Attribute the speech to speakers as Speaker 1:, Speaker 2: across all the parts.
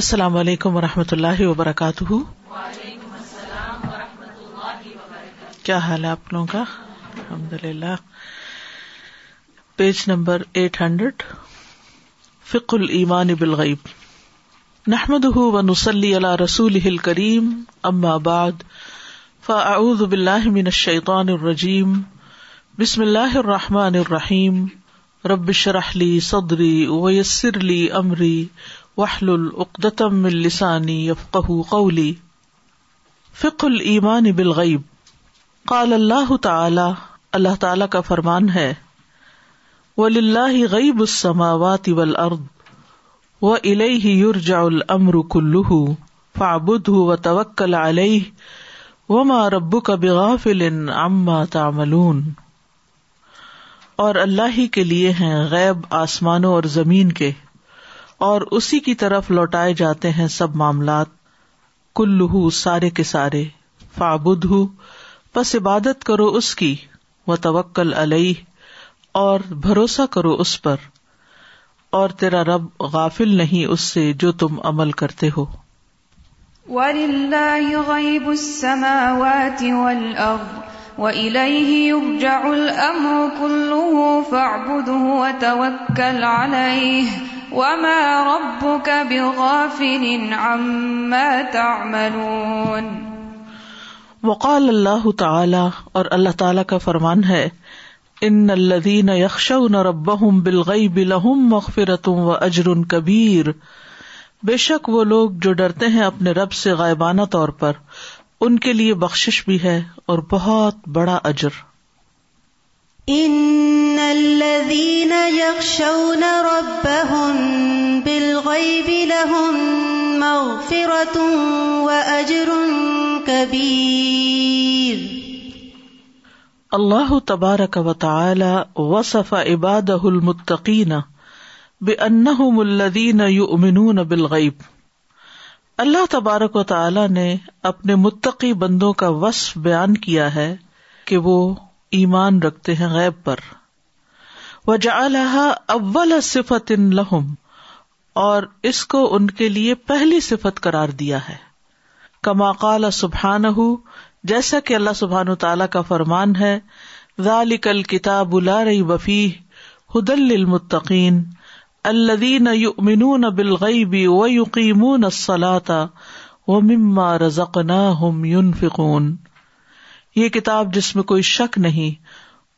Speaker 1: السلام علیکم و رحمۃ اللہ وبرکاتہ کیا حال ہے آپ لوگوں کا الحمد للہ پیج نمبر ایٹ ہنڈریڈ فق المان بالغیب نحمد و نسلی اللہ رسول ہل کریم ام آباد فعد بلّہ من الشيطان الرجیم بسم اللہ الرحمٰن الرحیم ربش رحلی صدری ویسر لی امری وحل العقدم السانی فک المان بل غیب قال اللہ تعالی اللہ تعالی کا فرمان ہے غیب یرجع الامر کلہ و وتوکل علیہ کا بغا فل اما تامل اور اللہ ہی کے لیے ہیں غیب آسمانوں اور زمین کے اور اسی کی طرف لوٹائے جاتے ہیں سب معاملات کلو سارے کے سارے فابد ہو بس عبادت کرو اس کی توکل علیہ اور بھروسہ کرو اس پر اور تیرا رب غافل نہیں اس سے جو تم عمل کرتے ہو
Speaker 2: وما ربك بغافل عما تعملون
Speaker 1: وقال اللہ تعالی اور اللہ تعالی کا فرمان ہے ان الذين يخشون ربهم بالغيب لهم مغفرة واجر كبير کبیر بے شک وہ لوگ جو ڈرتے ہیں اپنے رب سے غائبانہ طور پر ان کے لیے بخشش بھی ہے اور بہت بڑا اجر
Speaker 3: اللہ
Speaker 1: اللہ تبارک و تعالی وصف صفا عباد المتقین بے انحم الدین یو امن بلغیب اللہ تبارک و تعالی نے اپنے متقی بندوں کا وصف بیان کیا ہے کہ وہ ایمان رکھتے ہیں غیب پر وجا اول صفت ان لہم اور اس کو ان کے لیے پہلی صفت قرار دیا ہے کما قال سبحان جیسا کہ اللہ سبحان تعالی کا فرمان ہے ذالکل کتاب الار بفی یؤمنون بالغیب ویقیمون الصلاة بلغئی رزقناهم ينفقون یہ کتاب جس میں کوئی شک نہیں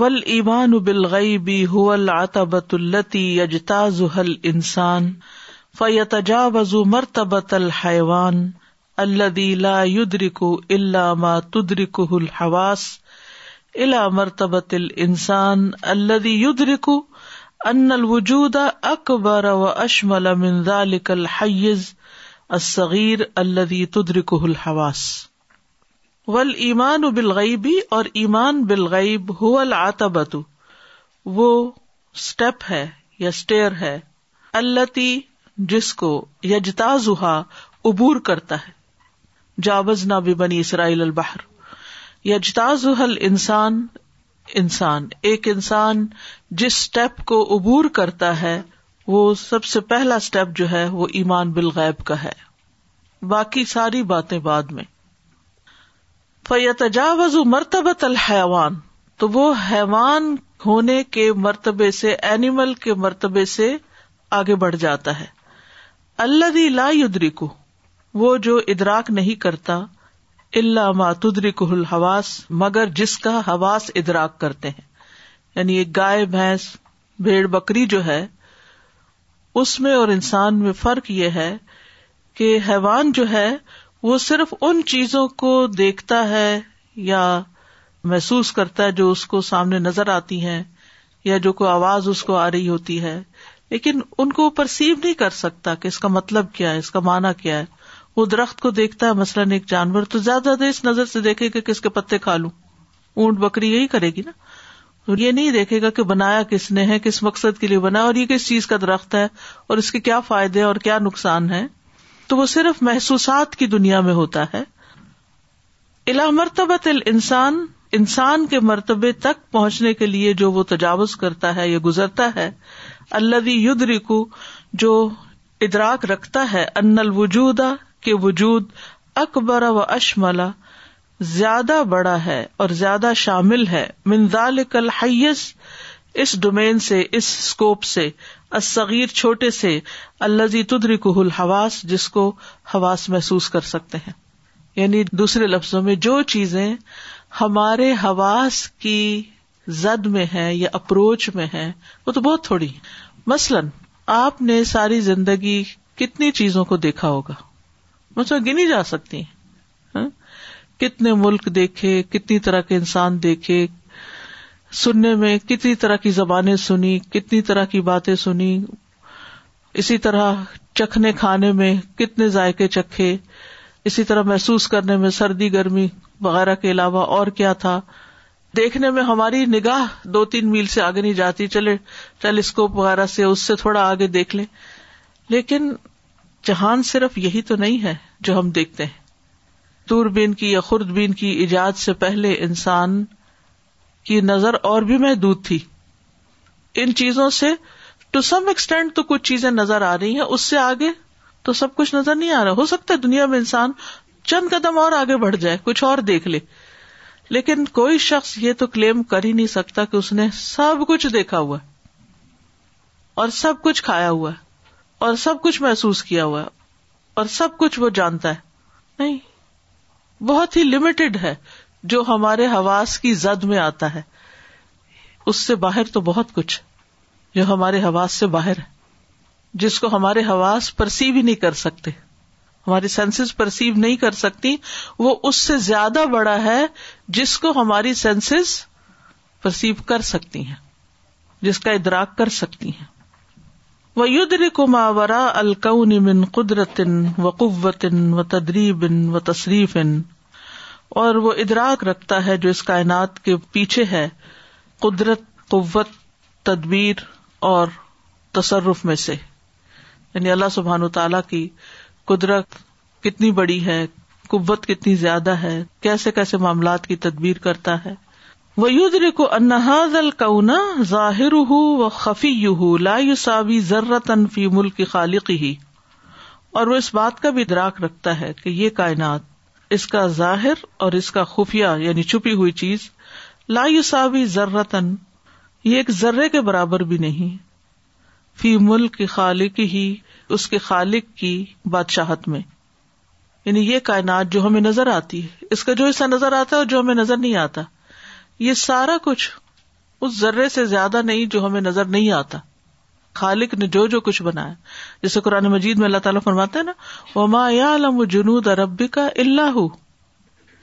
Speaker 1: ول ولیمان بلغ بی حلت بت الجتاز حل انسان وزو مرتبت الحوان اللہ تدری کو الحواس الا مرتبتل انسان اللہدی یدریکو ان الوجود اکبر و اشمل ذلك اصغیر اللہدی تدری قہ الحواس ول ایمان بلغیبی اور ایمان بالغیب ہو العتبت وہ اسٹیپ ہے یا اسٹیئر ہے التی جس کو یجتازا ابور کرتا ہے نہ بھی بنی اسرائیل البہر یجتاز انسان انسان ایک انسان جس اسٹیپ کو عبور کرتا ہے وہ سب سے پہلا اسٹیپ جو ہے وہ ایمان بالغیب کا ہے باقی ساری باتیں بعد میں فیت مرتبہ حیوان تو وہ حیوان ہونے کے مرتبے سے اینیمل کے مرتبے سے آگے بڑھ جاتا ہے اللہ لا وہ جو ادراک نہیں کرتا علاماتری کو الحواس مگر جس کا حواس ادراک کرتے ہیں یعنی ایک گائے بھینس بھیڑ بکری جو ہے اس میں اور انسان میں فرق یہ ہے کہ حیوان جو ہے وہ صرف ان چیزوں کو دیکھتا ہے یا محسوس کرتا ہے جو اس کو سامنے نظر آتی ہیں یا جو کوئی آواز اس کو آ رہی ہوتی ہے لیکن ان کو پرسیو نہیں کر سکتا کہ اس کا مطلب کیا ہے اس کا مانا کیا ہے وہ درخت کو دیکھتا ہے مثلاً ایک جانور تو زیادہ زیادہ اس نظر سے دیکھے گا کہ اس کے پتے کھا لوں اونٹ بکری یہی کرے گی نا یہ نہیں دیکھے گا کہ بنایا کس نے ہے کس مقصد کے لیے بنا اور یہ کس چیز کا درخت ہے اور اس کے کیا فائدے اور کیا نقصان ہے تو وہ صرف محسوسات کی دنیا میں ہوتا ہے الا مرتبہ انسان کے مرتبے تک پہنچنے کے لیے جو وہ تجاوز کرتا ہے یا گزرتا ہے اللہ ید رکو جو ادراک رکھتا ہے ان الوجود کے وجود اکبر و اشملا زیادہ بڑا ہے اور زیادہ شامل ہے منظال ہائسٹ اس ڈومین سے اس اسکوپ سے چھوٹے سے الدر کہل حواس جس کو حواس محسوس کر سکتے ہیں یعنی دوسرے لفظوں میں جو چیزیں ہمارے حواس کی زد میں ہے یا اپروچ میں ہے وہ تو بہت تھوڑی مثلاً آپ نے ساری زندگی کتنی چیزوں کو دیکھا ہوگا مثلاً گنی جا سکتی ہیں ہاں؟ کتنے ملک دیکھے کتنی طرح کے انسان دیکھے سننے میں کتنی طرح کی زبانیں سنی کتنی طرح کی باتیں سنی اسی طرح چکھنے کھانے میں کتنے ذائقے چکھے اسی طرح محسوس کرنے میں سردی گرمی وغیرہ کے علاوہ اور کیا تھا دیکھنے میں ہماری نگاہ دو تین میل سے آگے نہیں جاتی چلے ٹیلیسکوپ وغیرہ سے اس سے تھوڑا آگے دیکھ لیں لیکن جہان صرف یہی تو نہیں ہے جو ہم دیکھتے ہیں دور بین کی یا خرد بین کی ایجاد سے پہلے انسان کی نظر اور بھی محدود تھی ان چیزوں سے ٹو سم ایکسٹینڈ تو کچھ چیزیں نظر آ رہی ہیں اس سے آگے تو سب کچھ نظر نہیں آ رہا ہو سکتا ہے دنیا میں انسان چند قدم اور آگے بڑھ جائے کچھ اور دیکھ لے لیکن کوئی شخص یہ تو کلیم کر ہی نہیں سکتا کہ اس نے سب کچھ دیکھا ہوا اور سب کچھ کھایا ہوا ہے اور سب کچھ محسوس کیا ہوا اور سب کچھ وہ جانتا ہے نہیں بہت ہی لمیٹڈ ہے جو ہمارے حواس کی زد میں آتا ہے اس سے باہر تو بہت کچھ جو ہمارے حواس سے باہر ہے جس کو ہمارے حواس پرسیو ہی نہیں کر سکتے ہماری سینسز پرسیو نہیں کر سکتی وہ اس سے زیادہ بڑا ہے جس کو ہماری سینسز پرسیو کر سکتی ہیں جس کا ادراک کر سکتی ہیں وہ یدر رکماورا الکون قدرتن قوتن و تدریبن و تصریف اور وہ ادراک رکھتا ہے جو اس کائنات کے پیچھے ہے قدرت قوت تدبیر اور تصرف میں سے یعنی اللہ سبحان و تعالی کی قدرت کتنی بڑی ہے قوت کتنی زیادہ ہے کیسے کیسے معاملات کی تدبیر کرتا ہے وہ وہودری کو انحاظ القنا ظاہر ہُو و خفی یو ہایوسابی ذر تنفی ملک خالقی ہی اور وہ اس بات کا بھی ادراک رکھتا ہے کہ یہ کائنات اس کا ظاہر اور اس کا خفیہ یعنی چھپی ہوئی چیز لا یساوی ذرتن یہ ایک ذرے کے برابر بھی نہیں فی ملک کی خالق ہی اس کے خالق کی بادشاہت میں یعنی یہ کائنات جو ہمیں نظر آتی ہے اس کا جو حصہ نظر آتا ہے اور جو ہمیں نظر نہیں آتا یہ سارا کچھ اس ذرے سے زیادہ نہیں جو ہمیں نظر نہیں آتا خالق نے جو جو کچھ بنایا جیسے قرآن مجید میں اللہ تعالیٰ فرماتے نا و ما جنود اربی کا اللہ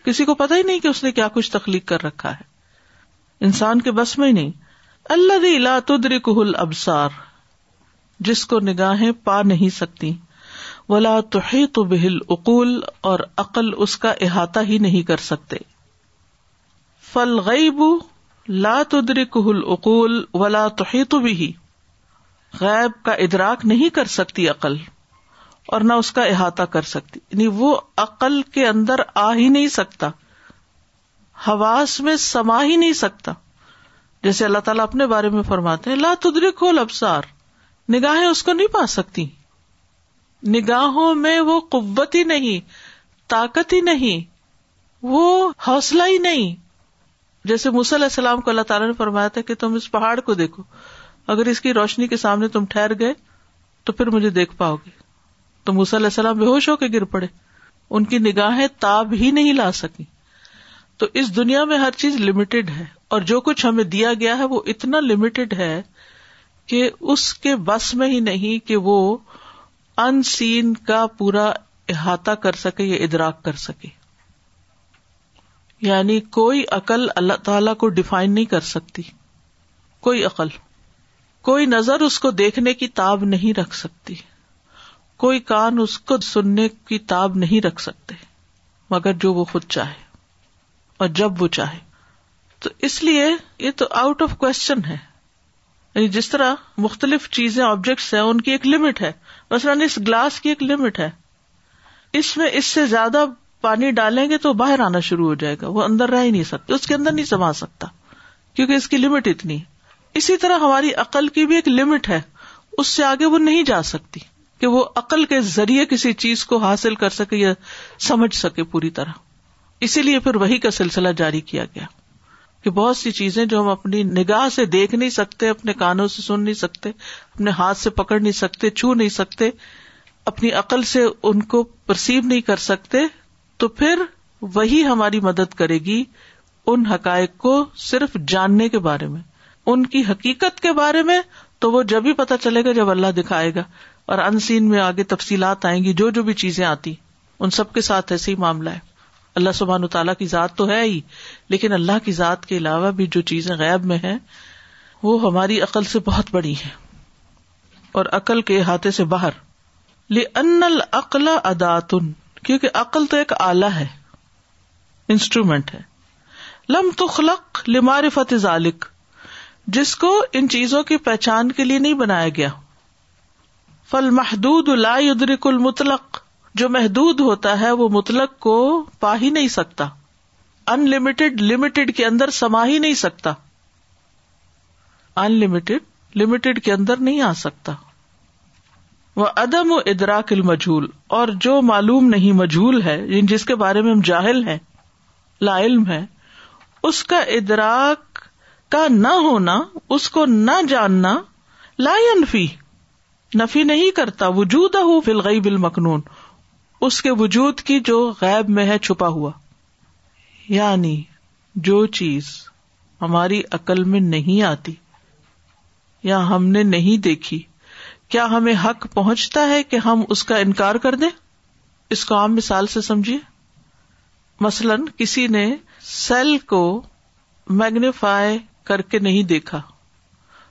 Speaker 1: کسی کو پتا ہی نہیں کہ اس نے کیا کچھ تخلیق کر رکھا ہے انسان کے بس میں ہی نہیں اللہ دلا تدری کل ابسار جس کو نگاہیں پا نہیں سکتی ولا لاتو تو بہل عقول اور عقل اس کا احاطہ ہی نہیں کر سکتے فل غیب لا تدری کہل اقول ولا تو بھی غیب کا ادراک نہیں کر سکتی عقل اور نہ اس کا احاطہ کر سکتی یعنی وہ عقل کے اندر آ ہی نہیں سکتا حواس میں سما ہی نہیں سکتا جیسے اللہ تعالیٰ اپنے بارے میں فرماتے ہیں لا لات ابسار نگاہیں اس کو نہیں پا سکتی نگاہوں میں وہ قوت ہی نہیں طاقت ہی نہیں وہ حوصلہ ہی نہیں جیسے علیہ السلام کو اللہ تعالیٰ نے فرمایا تھا کہ تم اس پہاڑ کو دیکھو اگر اس کی روشنی کے سامنے تم ٹھہر گئے تو پھر مجھے دیکھ پاؤ گے تو علیہ السلام بے ہوش ہو کے گر پڑے ان کی نگاہیں تاب ہی نہیں لا سکی تو اس دنیا میں ہر چیز لمیٹڈ ہے اور جو کچھ ہمیں دیا گیا ہے وہ اتنا لمیٹڈ ہے کہ اس کے بس میں ہی نہیں کہ وہ ان سین کا پورا احاطہ کر سکے یا ادراک کر سکے یعنی کوئی عقل اللہ تعالی کو ڈیفائن نہیں کر سکتی کوئی عقل کوئی نظر اس کو دیکھنے کی تاب نہیں رکھ سکتی کوئی کان اس کو سننے کی تاب نہیں رکھ سکتے مگر جو وہ خود چاہے اور جب وہ چاہے تو اس لیے یہ تو آؤٹ آف کوشچن ہے یعنی جس طرح مختلف چیزیں آبجیکٹس ہیں ان کی ایک لمٹ ہے مثلاً اس گلاس کی ایک لمٹ ہے اس میں اس سے زیادہ پانی ڈالیں گے تو باہر آنا شروع ہو جائے گا وہ اندر رہ ہی نہیں سکتے اس کے اندر نہیں سما سکتا کیونکہ اس کی لمٹ اتنی ہے اسی طرح ہماری عقل کی بھی ایک لمٹ ہے اس سے آگے وہ نہیں جا سکتی کہ وہ عقل کے ذریعے کسی چیز کو حاصل کر سکے یا سمجھ سکے پوری طرح اسی لیے پھر وہی کا سلسلہ جاری کیا گیا کہ بہت سی چیزیں جو ہم اپنی نگاہ سے دیکھ نہیں سکتے اپنے کانوں سے سن نہیں سکتے اپنے ہاتھ سے پکڑ نہیں سکتے چھو نہیں سکتے اپنی عقل سے ان کو پرسیو نہیں کر سکتے تو پھر وہی ہماری مدد کرے گی ان حقائق کو صرف جاننے کے بارے میں ان کی حقیقت کے بارے میں تو وہ جب ہی پتا چلے گا جب اللہ دکھائے گا اور ان سین میں آگے تفصیلات آئیں گی جو جو بھی چیزیں آتی ان سب کے ساتھ ایسے ہی معاملہ ہے اللہ سبحان تعالیٰ کی ذات تو ہے ہی لیکن اللہ کی ذات کے علاوہ بھی جو چیزیں غیب میں ہیں وہ ہماری عقل سے بہت بڑی ہے اور عقل کے احاطے سے باہر لن العقل اداتن کیونکہ عقل تو ایک آلہ ہے انسٹرومینٹ ہے لم تخلق فتح ذالک جس کو ان چیزوں کی پہچان کے لیے نہیں بنایا گیا فل محدود لا ادرک المطلق جو محدود ہوتا ہے وہ مطلق کو پا ہی نہیں سکتا ان لمیٹڈ لمیٹڈ کے اندر سما ہی نہیں سکتا ان لمیٹڈ لمیٹڈ کے اندر نہیں آ سکتا وہ عدم و ادراک المجھول اور جو معلوم نہیں مجھول ہے یعنی جس کے بارے میں ہم جاہل ہیں لا علم ہے اس کا ادراک کا نہ ہونا اس کو نہ جاننا لا یا نفی نہیں کرتا وجود بل مخنون اس کے وجود کی جو غیب میں ہے چھپا ہوا یعنی جو چیز ہماری عقل میں نہیں آتی یا ہم نے نہیں دیکھی کیا ہمیں حق پہنچتا ہے کہ ہم اس کا انکار کر دیں اس کو عام مثال سے سمجھیے مثلاً کسی نے سیل کو میگنیفائی کر کے نہیں دیکھا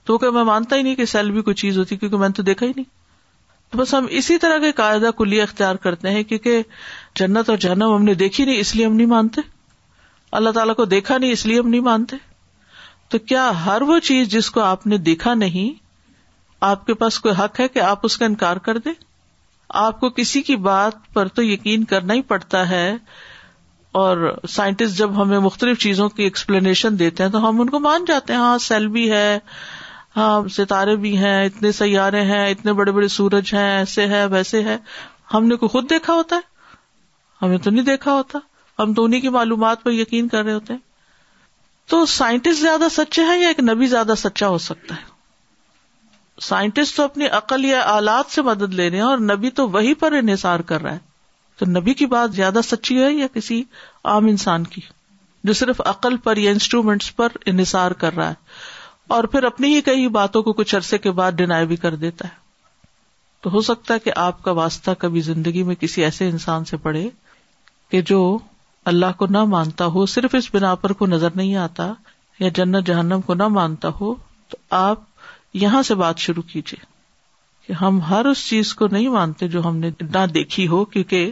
Speaker 1: تو وہ کہ میں مانتا ہی نہیں کہ سیل بھی کوئی چیز ہوتی کیونکہ میں نے تو تو دیکھا ہی نہیں بس ہم اسی طرح کے قاعدہ اختیار کرتے ہیں کیونکہ جنت اور جہنم ہم نے دیکھی نہیں اس لیے ہم نہیں مانتے اللہ تعالیٰ کو دیکھا نہیں اس لیے ہم نہیں مانتے تو کیا ہر وہ چیز جس کو آپ نے دیکھا نہیں آپ کے پاس کوئی حق ہے کہ آپ اس کا انکار کر دیں آپ کو کسی کی بات پر تو یقین کرنا ہی پڑتا ہے اور سائنٹسٹ جب ہمیں مختلف چیزوں کی ایکسپلینیشن دیتے ہیں تو ہم ان کو مان جاتے ہیں ہاں سیل بھی ہے ہاں ستارے بھی ہیں اتنے سیارے ہیں اتنے بڑے بڑے سورج ہیں ایسے ہے ویسے ہے ہم نے کوئی خود دیکھا ہوتا ہے ہمیں تو نہیں دیکھا ہوتا ہم تو انہیں کی معلومات پر یقین کر رہے ہوتے ہیں تو سائنٹسٹ زیادہ سچے ہیں یا ایک نبی زیادہ سچا ہو سکتا ہے سائنٹسٹ تو اپنی عقل یا آلات سے مدد لے رہے ہیں اور نبی تو وہی پر انحصار کر رہا ہے تو نبی کی بات زیادہ سچی ہے یا کسی عام انسان کی جو صرف عقل پر یا انسٹرومینٹس پر انحصار کر رہا ہے اور پھر اپنی ہی کئی باتوں کو کچھ عرصے کے بعد ڈینائی بھی کر دیتا ہے تو ہو سکتا ہے کہ آپ کا واسطہ کبھی زندگی میں کسی ایسے انسان سے پڑے کہ جو اللہ کو نہ مانتا ہو صرف اس بنا پر کو نظر نہیں آتا یا جنت جہنم کو نہ مانتا ہو تو آپ یہاں سے بات شروع کیجیے کہ ہم ہر اس چیز کو نہیں مانتے جو ہم نے نہ دیکھی ہو کیونکہ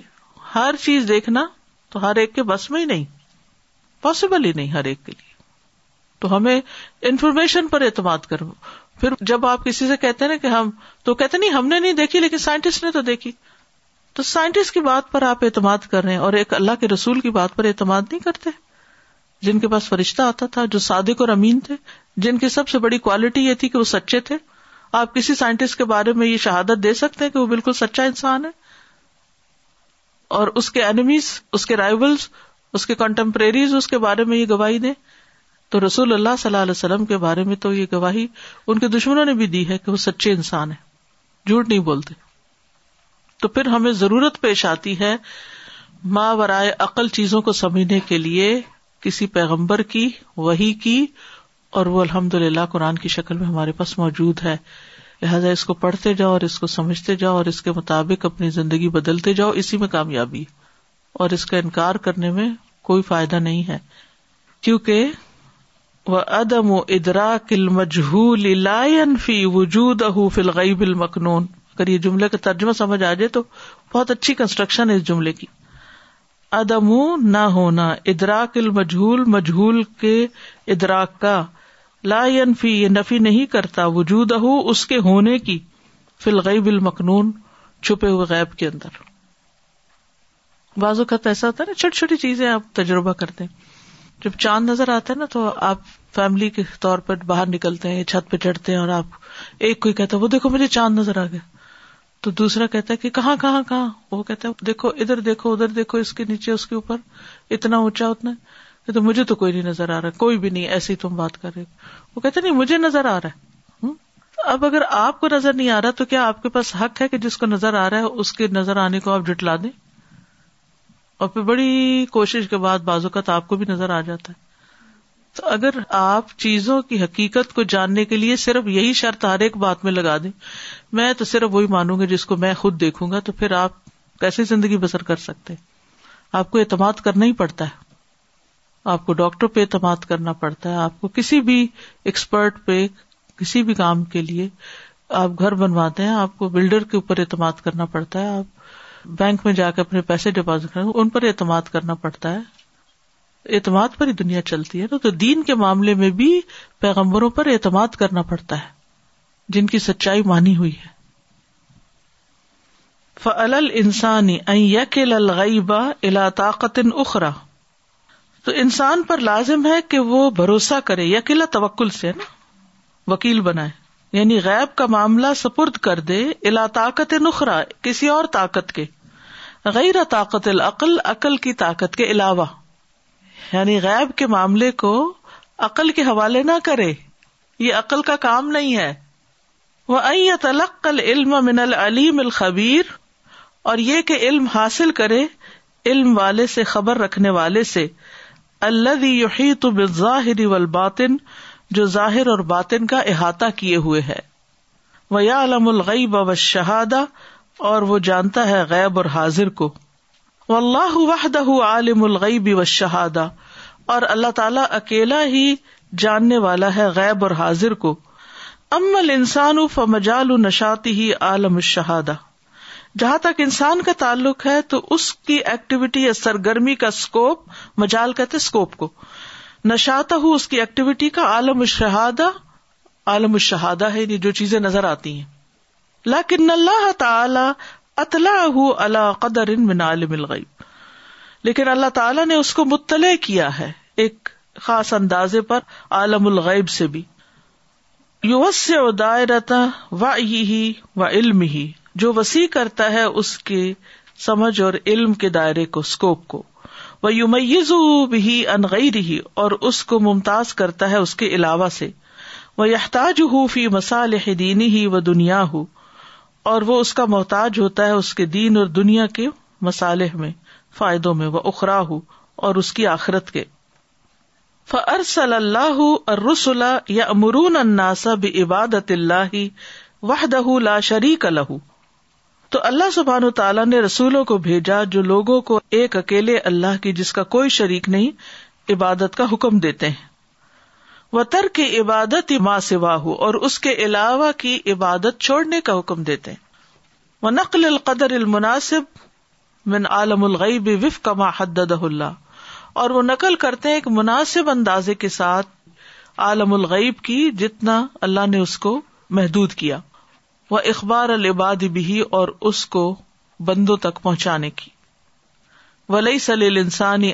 Speaker 1: ہر چیز دیکھنا تو ہر ایک کے بس میں ہی نہیں پاسبل ہی نہیں ہر ایک کے لیے تو ہمیں انفارمیشن پر اعتماد کرو پھر جب آپ کسی سے کہتے نا کہ ہم تو کہتے نہیں ہم نے نہیں دیکھی لیکن سائنٹسٹ نے تو دیکھی تو سائنٹسٹ کی بات پر آپ اعتماد کر رہے ہیں اور ایک اللہ کے رسول کی بات پر اعتماد نہیں کرتے جن کے پاس فرشتہ آتا تھا جو صادق اور امین تھے جن کی سب سے بڑی کوالٹی یہ تھی کہ وہ سچے تھے آپ کسی سائنٹسٹ کے بارے میں یہ شہادت دے سکتے ہیں کہ وہ بالکل سچا انسان ہے اور اس کے اینمیز اس کے رائولس اس کے کنٹمپریریز اس کے بارے میں یہ گواہی دیں تو رسول اللہ صلی اللہ علیہ وسلم کے بارے میں تو یہ گواہی ان کے دشمنوں نے بھی دی ہے کہ وہ سچے انسان ہیں جھوٹ نہیں بولتے تو پھر ہمیں ضرورت پیش آتی ہے ماں ورائے عقل چیزوں کو سمجھنے کے لیے کسی پیغمبر کی وہی کی اور وہ الحمد للہ قرآن کی شکل میں ہمارے پاس موجود ہے لہٰذا اس کو پڑھتے جاؤ اور اس کو سمجھتے جاؤ اور اس کے مطابق اپنی زندگی بدلتے جاؤ اسی میں کامیابی اور اس کا انکار کرنے میں کوئی فائدہ نہیں ہے کیونکہ وہ و ادرا کل مجہول فی وجود الغ المکنون اگر یہ جملے کا ترجمہ سمجھ آ جائے تو بہت اچھی کنسٹرکشن ہے اس جملے کی ادم نہ ہونا ادراک المجہول مجہول کے ادراک کا لا لافی یہ نفی نہیں کرتا وجود اس کے ہونے کی فی الغب المخن چھپے ہوئے غیب کے اندر بازو کا تو ایسا ہوتا ہے نا چھوٹی چھوٹی چیزیں آپ تجربہ کرتے ہیں جب چاند نظر آتا ہے نا تو آپ فیملی کے طور پر باہر نکلتے ہیں چھت پہ چڑھتے ہیں اور آپ ایک کوئی کہتا ہے وہ دیکھو مجھے چاند نظر آ گیا تو دوسرا کہتا ہے کہ کہاں کہاں کہاں وہ کہتا ہے دیکھو ادھر دیکھو ادھر دیکھو اس کے نیچے اس کے اوپر اتنا اونچا اتنا تو مجھے تو کوئی نہیں نظر آ رہا کوئی بھی نہیں ایسی تم بات کر رہے وہ کہتے نہیں مجھے نظر آ رہا ہے اب اگر آپ کو نظر نہیں آ رہا تو کیا آپ کے پاس حق ہے کہ جس کو نظر آ رہا ہے اس کے نظر آنے کو آپ جٹلا دیں اور پھر بڑی کوشش کے بعد اوقات آپ کو بھی نظر آ جاتا ہے تو اگر آپ چیزوں کی حقیقت کو جاننے کے لیے صرف یہی شرط ہر ایک بات میں لگا دیں میں تو صرف وہی مانوں گا جس کو میں خود دیکھوں گا تو پھر آپ کیسے زندگی بسر کر سکتے آپ کو اعتماد کرنا ہی پڑتا ہے آپ کو ڈاکٹر پہ اعتماد کرنا پڑتا ہے آپ کو کسی بھی ایکسپرٹ پہ کسی بھی کام کے لیے آپ گھر بنواتے ہیں آپ کو بلڈر کے اوپر اعتماد کرنا پڑتا ہے آپ بینک میں جا کے اپنے پیسے ڈپازٹ کریں ان پر اعتماد کرنا پڑتا ہے اعتماد پر ہی دنیا چلتی ہے نا تو دین کے معاملے میں بھی پیغمبروں پر اعتماد کرنا پڑتا ہے جن کی سچائی مانی ہوئی ہے فل الغیبا الا طاقت اخرا تو انسان پر لازم ہے کہ وہ بھروسہ کرے یا قلعہ توکل سے نا وکیل بنائے یعنی غیب کا معاملہ سپرد کر دے الا طاقت نخرا کسی اور طاقت کے غیر طاقت العقل عقل کی طاقت کے علاوہ یعنی غیب کے معاملے کو عقل کے حوالے نہ کرے یہ عقل کا کام نہیں ہے وہ تلق کل علم من العلیم الخبیر اور یہ کہ علم حاصل کرے علم والے سے خبر رکھنے والے سے اللہ تو بظاہری والباطن جو ظاہر اور باطن کا احاطہ کیے ہوئے ہے وہ یا علم عالم اور وہ جانتا ہے غیب اور حاضر کو اللہ وحدہ عالم الغی بی و شہادا اور اللہ تعالی اکیلا ہی جاننے والا ہے غیب اور حاضر کو امل انسان و فمجال و نشاتی ہی عالم الشہادہ جہاں تک انسان کا تعلق ہے تو اس کی ایکٹیویٹی یا سرگرمی کا اسکوپ مجال کہتے اسکوپ کو نشاتا ہوں اس کی ایکٹیویٹی کا عالم الشہادہ عالم الشہادہ ہے جو چیزیں نظر آتی ہیں اللہ تعالی اطلاع اللہ قدر عالم الغیب لیکن اللہ تعالیٰ نے اس کو مطلع کیا ہے ایک خاص اندازے پر عالم الغیب سے بھی یو وس سے دائرتا ہی و علم ہی جو وسیع کرتا ہے اس کے سمجھ اور علم کے دائرے کو اسکوپ کو وہ یومیز بھی عنغیر ہی اور اس کو ممتاز کرتا ہے اس کے علاوہ سے وہ یحتاج ہو فی مسالح دینی ہی وہ دنیا ہو اور وہ اس کا محتاج ہوتا ہے اس کے دین اور دنیا کے مسالح میں فائدوں میں وہ اخرا ہو اور اس کی آخرت کے فر صلی اللہ اور رسول یا امرون بھی عبادت اللہ وحدہ لا شریک الہ تو اللہ سبحان و تعالیٰ نے رسولوں کو بھیجا جو لوگوں کو ایک اکیلے اللہ کی جس کا کوئی شریک نہیں عبادت کا حکم دیتے ہیں وطر کی عبادت ماں ہو اور اس کے علاوہ کی عبادت چھوڑنے کا حکم دیتے ہیں نقل القدر المناسب من عالم الغیب وف کا حد اللہ اور وہ نقل کرتے ایک مناسب اندازے کے ساتھ عالم الغیب کی جتنا اللہ نے اس کو محدود کیا وہ اخبار العباد بھی اور اس کو بندوں تک پہنچانے کی ولی سلیل انسانی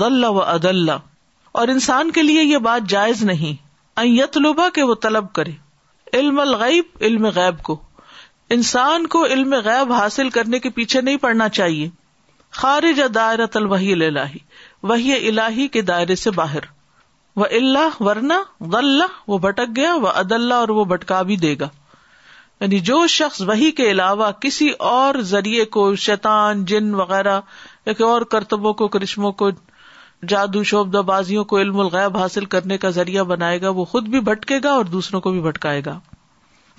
Speaker 1: غل و اد اور انسان کے لیے یہ بات جائز نہیں اتلبا کے وہ طلب کرے علم الغیب علم غیب کو انسان کو علم غیب حاصل کرنے کے پیچھے نہیں پڑنا چاہیے خارج الوحی اللہ وحی الہی کے دائرے سے باہر وہ اللہ ورنہ غلّہ وہ بھٹک گیا وہ اللہ اور وہ بھٹکا بھی دے گا یعنی جو شخص وہی کے علاوہ کسی اور ذریعے کو شیتان جن وغیرہ اور کرتبوں کو کرشموں کو جادو شوب بازیوں کو علم الغیب حاصل کرنے کا ذریعہ بنائے گا وہ خود بھی بھٹکے گا اور دوسروں کو بھی بھٹکائے گا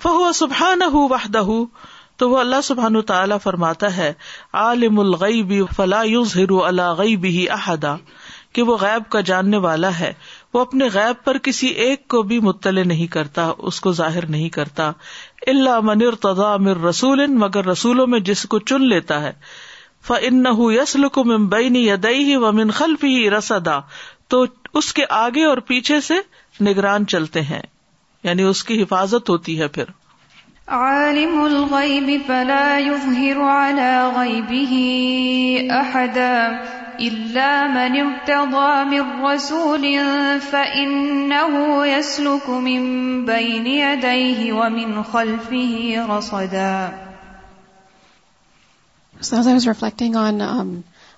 Speaker 1: فہو سبحان ہو وحدہ تو وہ اللہ سبحان تعالیٰ فرماتا ہے عالم الغٮٔی بھی فلا گئی بھی احدا کہ وہ غیب کا جاننے والا ہے وہ اپنے غیب پر کسی ایک کو بھی مطلع نہیں کرتا اس کو ظاہر نہیں کرتا اللہ من ارتضا رسول مگر رسولوں میں جس کو چن لیتا ہے من خلف ہی رسدا تو اس کے آگے اور پیچھے سے نگران چلتے ہیں یعنی اس کی حفاظت ہوتی ہے پھر
Speaker 4: عالم الغیب فلا على غیبه إلا من ارتضى من رسول فإنه يسلك من بين يديه ومن خلفه رصدا
Speaker 5: So as I was reflecting on um,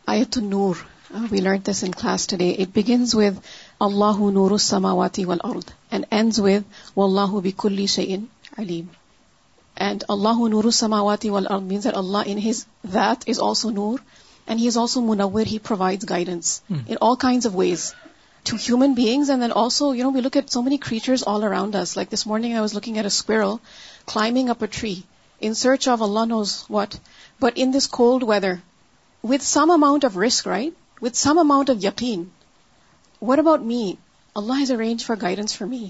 Speaker 5: Ayatul Nur, uh, we learned this in class today. It begins with Allahu Nuru Samawati Wal Ard and ends with Wallahu Bi Kulli Shayin Alim. And Allahu Nuru Samawati Wal Ard means that Allah in His that is also Nur. And he is also Munawar he provides guidance in all kind of ways to human and then also you know we look at so many creatures all around us like this morning I was looking a sparrow climbing up tree in search of Allah knows what but in this cold weather with some amount of risk right with some amount of یقین what about me Allah has arrange for guidance for me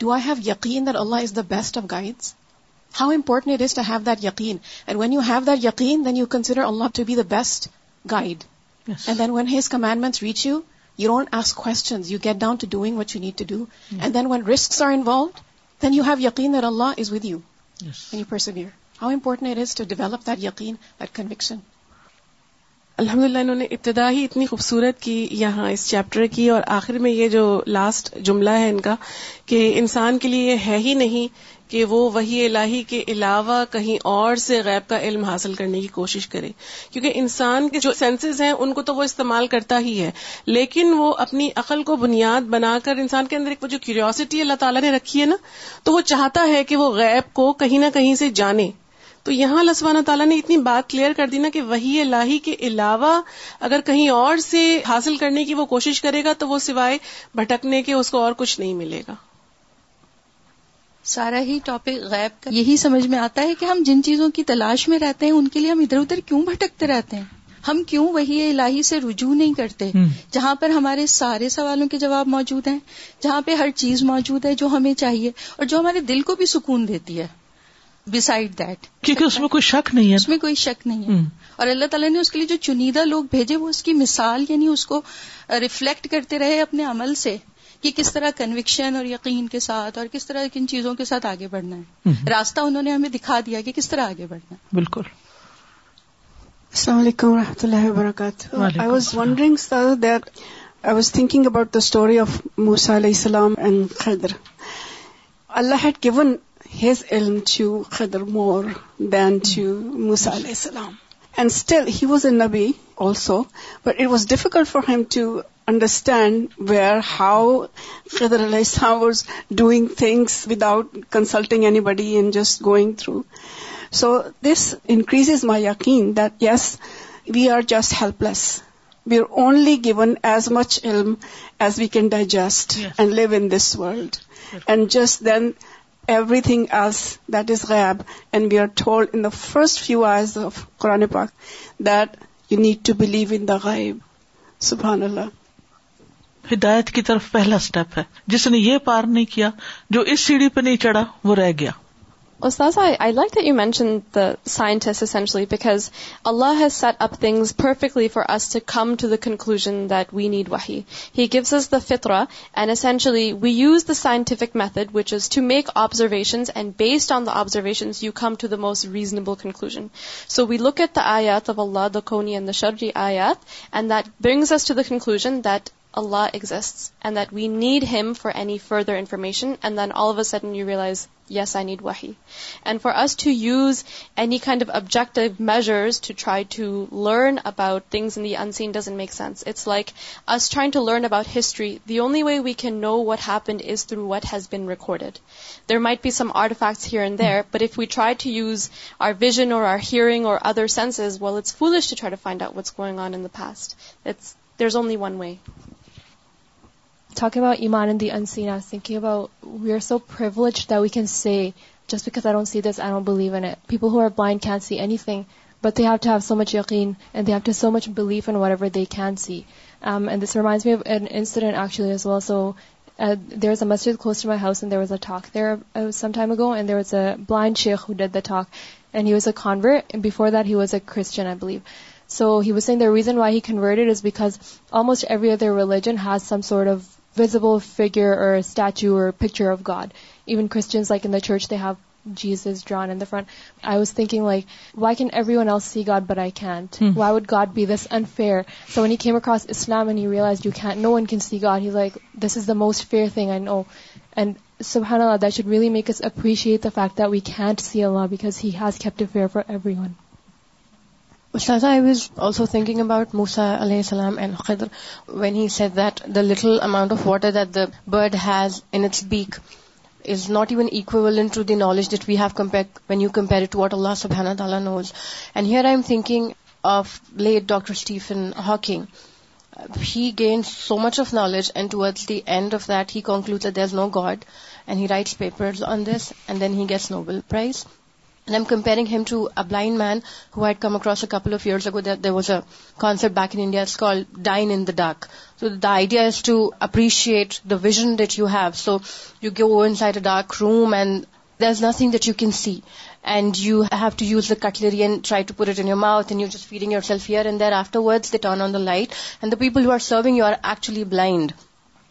Speaker 5: do I have یقین that Allah is the best of guides how important it is to have that یقین and when you have that یقین then you consider Allah to be the
Speaker 1: best
Speaker 5: guide and then when his commandment reach you you don't ask questions you get down to doing what you need to do and then when risk are involved then you have یقین در Allah is with
Speaker 1: you
Speaker 5: and you persevere how important it is to develop that یقین that conviction
Speaker 6: الحمد للہ انہوں نے ابتدا ہی اتنی خوبصورت کی یہاں اس چیپٹر کی اور آخر میں یہ جو لاسٹ جملہ ہے ان کا کہ انسان کے لیے ہے ہی نہیں کہ وہ وہی الہی کے علاوہ کہیں اور سے غیب کا علم حاصل کرنے کی کوشش کرے کیونکہ انسان کے جو سینسز ہیں ان کو تو وہ استعمال کرتا ہی ہے لیکن وہ اپنی عقل کو بنیاد بنا کر انسان کے اندر ایک جو کیوریوسٹی اللہ تعالیٰ نے رکھی ہے نا تو وہ چاہتا ہے کہ وہ غیب کو کہیں نہ کہیں سے جانے تو یہاں اللہ سبحانہ تعالیٰ نے اتنی بات کلیئر کر دی نا کہ وہی الہی کے علاوہ اگر کہیں اور سے حاصل کرنے کی وہ کوشش کرے گا تو وہ سوائے بھٹکنے کے اس کو اور کچھ نہیں ملے گا
Speaker 7: سارا ہی ٹاپک کا یہی سمجھ میں آتا ہے کہ ہم جن چیزوں کی تلاش میں رہتے ہیں ان کے لیے ہم ادھر ادھر کیوں بھٹکتے رہتے ہیں ہم کیوں وہی الہی سے رجوع نہیں کرتے جہاں پر ہمارے سارے سوالوں کے جواب موجود ہیں جہاں پہ ہر چیز موجود ہے جو ہمیں چاہیے اور جو ہمارے دل کو بھی سکون دیتی ہے بسائڈ دیٹ
Speaker 1: کیونکہ اس میں کوئی شک نہیں ہے
Speaker 7: اس میں کوئی شک نہیں ہے اور اللہ تعالیٰ نے اس کے لیے جو چنیدہ لوگ بھیجے وہ اس کی مثال یعنی اس کو ریفلیکٹ کرتے رہے اپنے عمل سے کہ کس طرح کنوکشن اور یقین کے ساتھ اور کس طرح کن چیزوں کے ساتھ آگے بڑھنا ہے راستہ انہوں نے ہمیں دکھا دیا کہ کس طرح آگے بڑھنا ہے
Speaker 1: بالکل
Speaker 8: السلام علیکم و رحمتہ اللہ وبرکاتہ I was wondering I was thinking about the story of موسا علیہ السلام and Khader Allah had given his علم to Khader more than to موسا علیہ السلام and still he was a نبی also but it was difficult for him to understand where house how's doing things without consulting anybody and just going through so this increase is my یقین that yes we are just helpless we are only given as much L as we can digest
Speaker 1: and
Speaker 8: live in this world and just then everything else that is گائب and we are told in the first few آرز of قرآن پاک that you need to believe in the غائب سبحان اللہ
Speaker 1: ہدایت کی طرف پہلا step ہے جس نے یہ پار نہیں کیا جو اس سیڑھی پہ نہیں چڑھا وہ رہ گیا
Speaker 9: us to the conclusion that we need what he gives is the فترا and essentially we use the scientific method which is to make observations and based on the observations you come to the most reasonable conclusion so we look کونی and that that Allah exists and that we need Him for any further information, and then all of a sudden you realize, yes, I need wahi. And for us to use any kind of objective measures to try to learn about things in the unseen doesn't make sense. It's like us trying to learn about history. The only way we can know what happened is through what has been recorded. There might be some artifacts here and there, but if we try to use our vision or our hearing or other senses, well, it's foolish to try to find out what's going on in the past. There's only one way.
Speaker 10: Reason why haven't it is because other religion has some sort of visible figure statues picture of God even Christians like in the church they have Jesus drawn friend I was thinking like why can everyone else see God but I why would God be this unfair so when's Islam no one کیائک this is the most fair thing and oh and سبحانا شٹ valley makes appreciate what see because has for everyone استاد I was also thinking about موسا علیہ السلام and Khader when he said that the little amount of water that the bird has in its beak is not even to the knowledge that we have compare when you compare to what Allah sub knows and here I am thinking of late doctor Stephen Hawking he gain so much of knowledge and towards the end of that he conclude there is no
Speaker 1: god
Speaker 10: and he writes papers on this and then he gets Nobel prize And
Speaker 11: I'm comparing him to a blind man who I had come across a couple of years ago. There was a concept back in India, it's called Dine in the Dark. So the idea is to appreciate the vision that you have. So you go inside a dark room and there's nothing that you can see. And you have to use the cutlery and try to put it in your mouth, and you're just feeding yourself here and there. Afterwards, they turn on the light, and the people who are serving you are actually blind.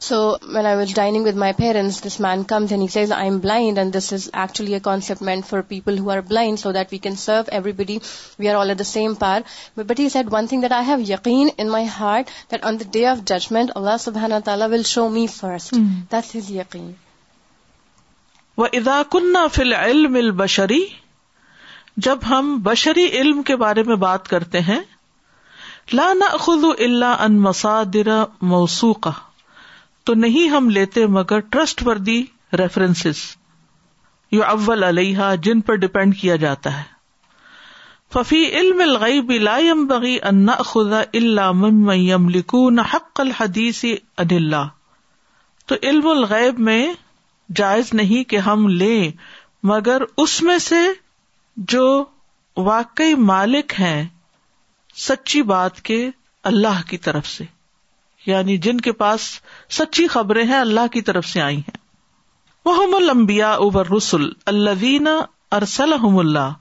Speaker 11: So when I was dining with my parents this man comes and and I am blind this is actually a concept meant for people who are blind so that we can serve everybody we are all at the same par but he said one thing that I have یقین in my heart that on the day of judgment اللہ سبحان تعالیٰ will show me first that is یقین و
Speaker 1: ادا کن فل علم البشری جب ہم بشری علم کے بارے میں بات کرتے ہیں لانا خز اللہ ان مسادر موسوق تو نہیں ہم لیتے مگر ٹرسٹ وردی ریفرنس یو اول علیحا جن پر ڈپینڈ کیا جاتا ہے ففی علم ان خدا يملكون حق الحدیث تو علم الغیب میں جائز نہیں کہ ہم لے مگر اس میں سے جو واقعی مالک ہیں سچی بات کے اللہ کی طرف سے یعنی جن کے پاس سچی خبریں ہیں اللہ کی طرف سے آئی ہیں وہ المبیا ابر رسول الدین ارسل اللہ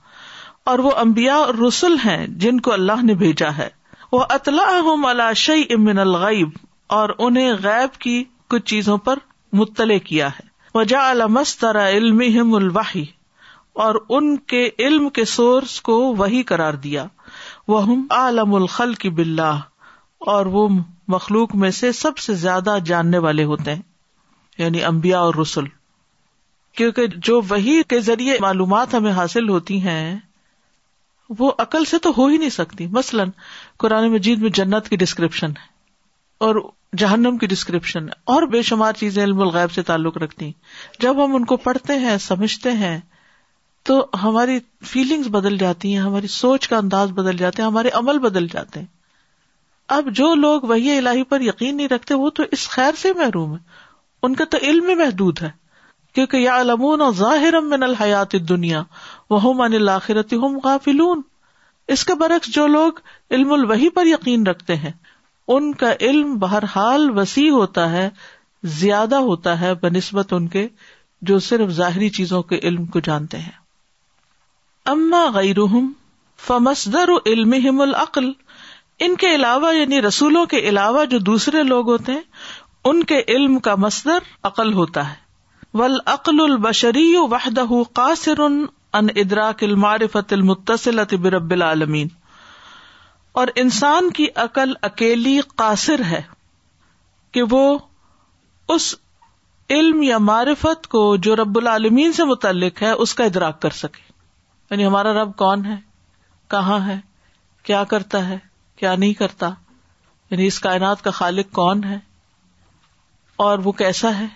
Speaker 1: اور وہ امبیا اور رسول ہیں جن کو اللہ نے بھیجا ہے وہ اطلاع شی امن الغیب اور انہیں غیب کی کچھ چیزوں پر مطلع کیا ہے وجا المستر علم الواحی اور ان کے علم کے سورس کو وہی قرار دیا وہ عالم الخل کی بلّہ اور وہ مخلوق میں سے سب سے زیادہ جاننے والے ہوتے ہیں یعنی امبیا اور رسول کیونکہ جو وہی کے ذریعے معلومات ہمیں حاصل ہوتی ہیں وہ عقل سے تو ہو ہی نہیں سکتی مثلاً قرآن مجید میں جنت کی ڈسکرپشن ہے اور جہنم کی ڈسکرپشن اور بے شمار چیزیں علم الغائب سے تعلق رکھتی جب ہم ان کو پڑھتے ہیں سمجھتے ہیں تو ہماری فیلنگس بدل جاتی ہیں ہماری سوچ کا انداز بدل جاتے ہیں ہمارے عمل بدل جاتے ہیں اب جو لوگ وہی اللہی پر یقین نہیں رکھتے وہ تو اس خیر سے محروم ہے ان کا تو علم محدود ہے کیونکہ یا علمون اور ظاہر الحیات دنیا وہ الآخرت اس کے برعکس جو لوگ علم الوحی پر یقین رکھتے ہیں ان کا علم بہرحال وسیع ہوتا ہے زیادہ ہوتا ہے بہ نسبت ان کے جو صرف ظاہری چیزوں کے علم کو جانتے ہیں اما غیر فمسدر علم العقل ان کے علاوہ یعنی رسولوں کے علاوہ جو دوسرے لوگ ہوتے ہیں ان کے علم کا مصدر عقل ہوتا ہے عقل البشری وحدہ قاصر ان ادراک المارفت المتصلۃ برب العالمین اور انسان کی عقل اکیلی قاصر ہے کہ وہ اس علم یا معرفت کو جو رب العالمین سے متعلق ہے اس کا ادراک کر سکے یعنی ہمارا رب کون ہے کہاں ہے کیا کرتا ہے کیا نہیں کرتا یعنی اس کائنات کا خالق کون ہے اور وہ کیسا ہے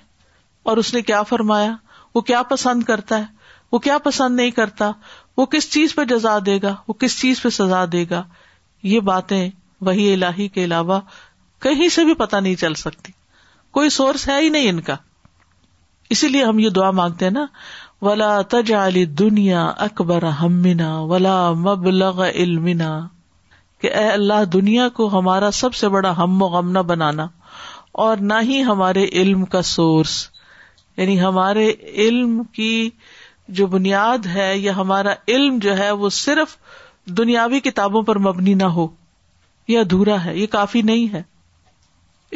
Speaker 1: اور اس نے کیا فرمایا وہ کیا پسند کرتا ہے وہ کیا پسند نہیں کرتا وہ کس چیز پہ جزا دے گا وہ کس چیز پہ سزا دے گا یہ باتیں وہی الہی کے علاوہ کہیں سے بھی پتا نہیں چل سکتی کوئی سورس ہے ہی نہیں ان کا اسی لیے ہم یہ دعا مانگتے ہیں نا ولا تجا علی دنیا اکبر ہمنا ولا مبلغ علمنا کہ اے اللہ دنیا کو ہمارا سب سے بڑا ہم و غم نہ بنانا اور نہ ہی ہمارے علم کا سورس یعنی ہمارے علم کی جو بنیاد ہے یا ہمارا علم جو ہے وہ صرف دنیاوی کتابوں پر مبنی نہ ہو یہ ادھورا ہے یہ کافی نہیں ہے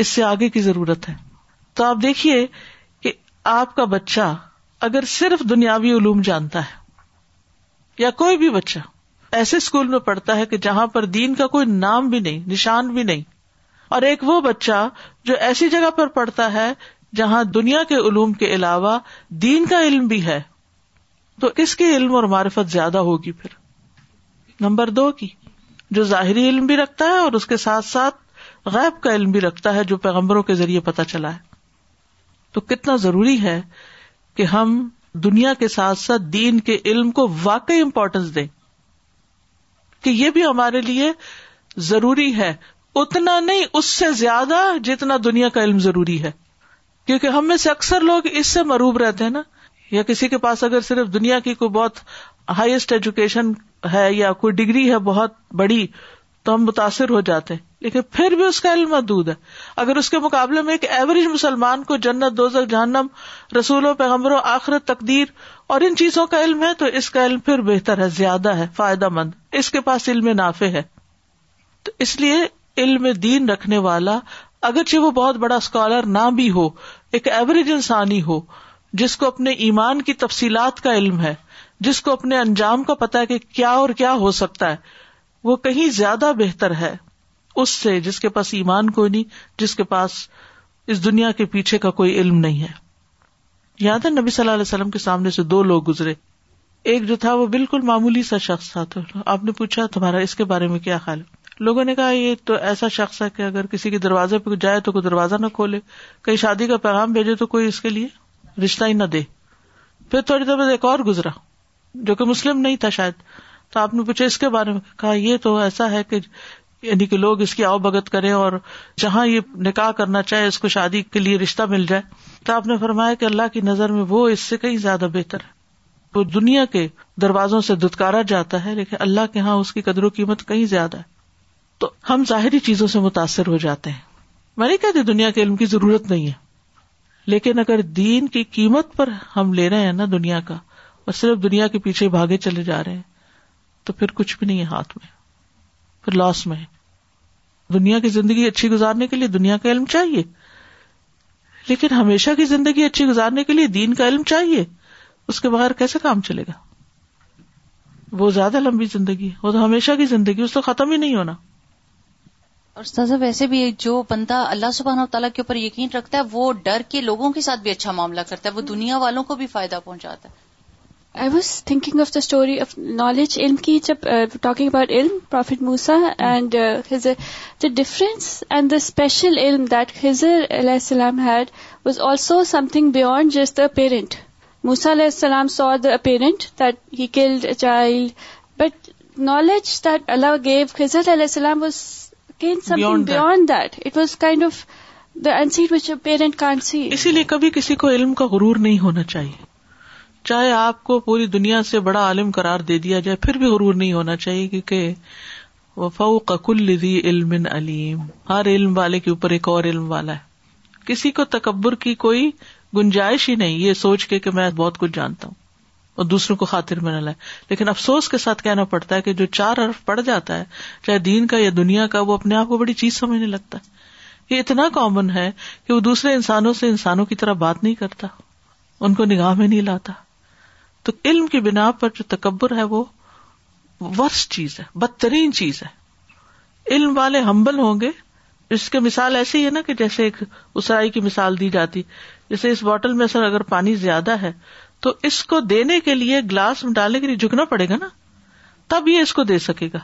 Speaker 1: اس سے آگے کی ضرورت ہے تو آپ دیکھیے کہ آپ کا بچہ اگر صرف دنیاوی علوم جانتا ہے یا کوئی بھی بچہ ایسے اسکول میں پڑھتا ہے کہ جہاں پر دین کا کوئی نام بھی نہیں نشان بھی نہیں اور ایک وہ بچہ جو ایسی جگہ پر پڑھتا ہے جہاں دنیا کے علوم کے علاوہ دین کا علم بھی ہے تو اس کی علم اور معرفت زیادہ ہوگی پھر نمبر دو کی جو ظاہری علم بھی رکھتا ہے اور اس کے ساتھ ساتھ غیب کا علم بھی رکھتا ہے جو پیغمبروں کے ذریعے پتا چلا ہے تو کتنا ضروری ہے کہ ہم دنیا کے ساتھ ساتھ دین کے علم کو واقعی امپورٹینس دیں کہ یہ بھی ہمارے لیے ضروری ہے اتنا نہیں اس سے زیادہ جتنا دنیا کا علم ضروری ہے کیونکہ ہم میں سے اکثر لوگ اس سے مروب رہتے ہیں نا یا کسی کے پاس اگر صرف دنیا کی کوئی بہت ہائیسٹ ایجوکیشن ہے یا کوئی ڈگری ہے بہت بڑی تو ہم متاثر ہو جاتے ہیں لیکن پھر بھی اس کا علم محدود ہے اگر اس کے مقابلے میں ایک ایوریج مسلمان کو جنت دوزل جہنم رسولوں پیغمبروں آخرت تقدیر اور ان چیزوں کا علم ہے تو اس کا علم پھر بہتر ہے زیادہ ہے فائدہ مند اس کے پاس علم نافع ہے تو اس لیے علم دین رکھنے والا اگرچہ وہ بہت بڑا اسکالر نہ بھی ہو ایک ایوریج انسانی ہو جس کو اپنے ایمان کی تفصیلات کا علم ہے جس کو اپنے انجام کا پتا ہے کہ کیا اور کیا ہو سکتا ہے وہ کہیں زیادہ بہتر ہے اس سے جس کے پاس ایمان کوئی نہیں جس کے پاس اس دنیا کے پیچھے کا کوئی علم نہیں ہے یہاں ہے نبی صلی اللہ علیہ وسلم کے سامنے سے دو لوگ گزرے ایک جو تھا وہ بالکل معمولی سا شخص تھا تو آپ نے پوچھا تمہارا اس کے بارے میں کیا خیال ہے لوگوں نے کہا یہ تو ایسا شخص ہے کہ اگر کسی کے دروازے پہ جائے تو کوئی دروازہ نہ کھولے کہیں شادی کا پیغام بھیجے تو کوئی اس کے لیے رشتہ ہی نہ دے پھر تھوڑی دیر بعد ایک اور گزرا جو کہ مسلم نہیں تھا شاید تو آپ نے پوچھا اس کے بارے میں کہا یہ تو ایسا ہے کہ یعنی کہ لوگ اس کی آؤ بگت کرے اور جہاں یہ نکاح کرنا چاہے اس کو شادی کے لیے رشتہ مل جائے تو آپ نے فرمایا کہ اللہ کی نظر میں وہ اس سے کہیں زیادہ بہتر ہے وہ دنیا کے دروازوں سے دتکارا جاتا ہے لیکن اللہ کے یہاں اس کی قدر و قیمت کہیں زیادہ ہے تو ہم ظاہری چیزوں سے متاثر ہو جاتے ہیں میں نہیں کہتی دنیا کے علم کی ضرورت نہیں ہے لیکن اگر دین کی قیمت پر ہم لے رہے ہیں نا دنیا کا اور صرف دنیا کے پیچھے بھاگے چلے جا رہے ہیں تو پھر کچھ بھی نہیں ہے ہاتھ میں پھر لاس میں دنیا کی زندگی اچھی گزارنے کے لیے دنیا کا علم چاہیے لیکن ہمیشہ کی زندگی اچھی گزارنے کے لیے دین کا علم چاہیے اس کے بغیر کیسے کام چلے گا وہ زیادہ لمبی زندگی وہ تو ہمیشہ کی زندگی اس تو ختم ہی نہیں ہونا
Speaker 12: اور سزا ویسے بھی جو بندہ اللہ سبحانہ و تعالیٰ کے اوپر یقین رکھتا ہے وہ ڈر کے لوگوں کے ساتھ بھی اچھا معاملہ کرتا ہے وہ دنیا والوں کو بھی فائدہ پہنچاتا ہے
Speaker 13: I was thinking of the story of knowledge علم کی جب ٹاکنگ اباؤٹ علم موسا and the difference and the special علم دیٹ علیہ السلام had was also something beyond just the parent موسا علیہ السلام so the parent that he killed a child but knowledge that Allah gave خزر علیہ السلام was some beyond that it was kind of the was which parent can't see
Speaker 1: اسی لیے کبھی کسی کو علم کا غرور نہیں ہونا چاہیے چاہے آپ کو پوری دنیا سے بڑا عالم قرار دے دیا جائے پھر بھی غرور نہیں ہونا چاہیے کیونکہ وفا قکل لدی علم علیم ہر علم والے کے اوپر ایک اور علم والا ہے کسی کو تکبر کی کوئی گنجائش ہی نہیں یہ سوچ کے کہ میں بہت کچھ جانتا ہوں اور دوسروں کو خاطر میں نہ لائے لیکن افسوس کے ساتھ کہنا پڑتا ہے کہ جو چار ارف پڑ جاتا ہے چاہے دین کا یا دنیا کا وہ اپنے آپ کو بڑی چیز سمجھنے لگتا ہے یہ اتنا کامن ہے کہ وہ دوسرے انسانوں سے انسانوں کی طرح بات نہیں کرتا ان کو نگاہ میں نہیں لاتا تو علم کی بنا پر جو تکبر ہے وہ ورس چیز ہے بدترین چیز ہے علم والے ہمبل ہوں گے اس کے مثال ایسی ہے نا کہ جیسے ایک اسرائی کی مثال دی جاتی جیسے اس بوٹل میں اگر پانی زیادہ ہے تو اس کو دینے کے لیے گلاس میں ڈالنے کے لیے جھکنا پڑے گا نا تب یہ اس کو دے سکے گا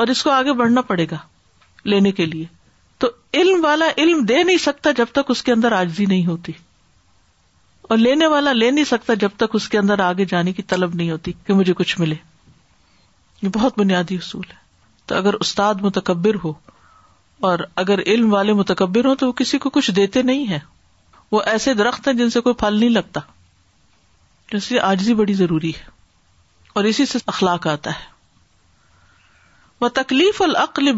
Speaker 1: اور اس کو آگے بڑھنا پڑے گا لینے کے لیے تو علم والا علم دے نہیں سکتا جب تک اس کے اندر آجزی نہیں ہوتی اور لینے والا لے نہیں سکتا جب تک اس کے اندر آگے جانے کی طلب نہیں ہوتی کہ مجھے کچھ ملے یہ بہت بنیادی اصول ہے تو اگر استاد متکبر ہو اور اگر علم والے متکبر ہو تو وہ کسی کو کچھ دیتے نہیں ہے وہ ایسے درخت ہیں جن سے کوئی پھل نہیں لگتا آج آجزی بڑی ضروری ہے اور اسی سے اخلاق آتا ہے وہ تکلیف العقل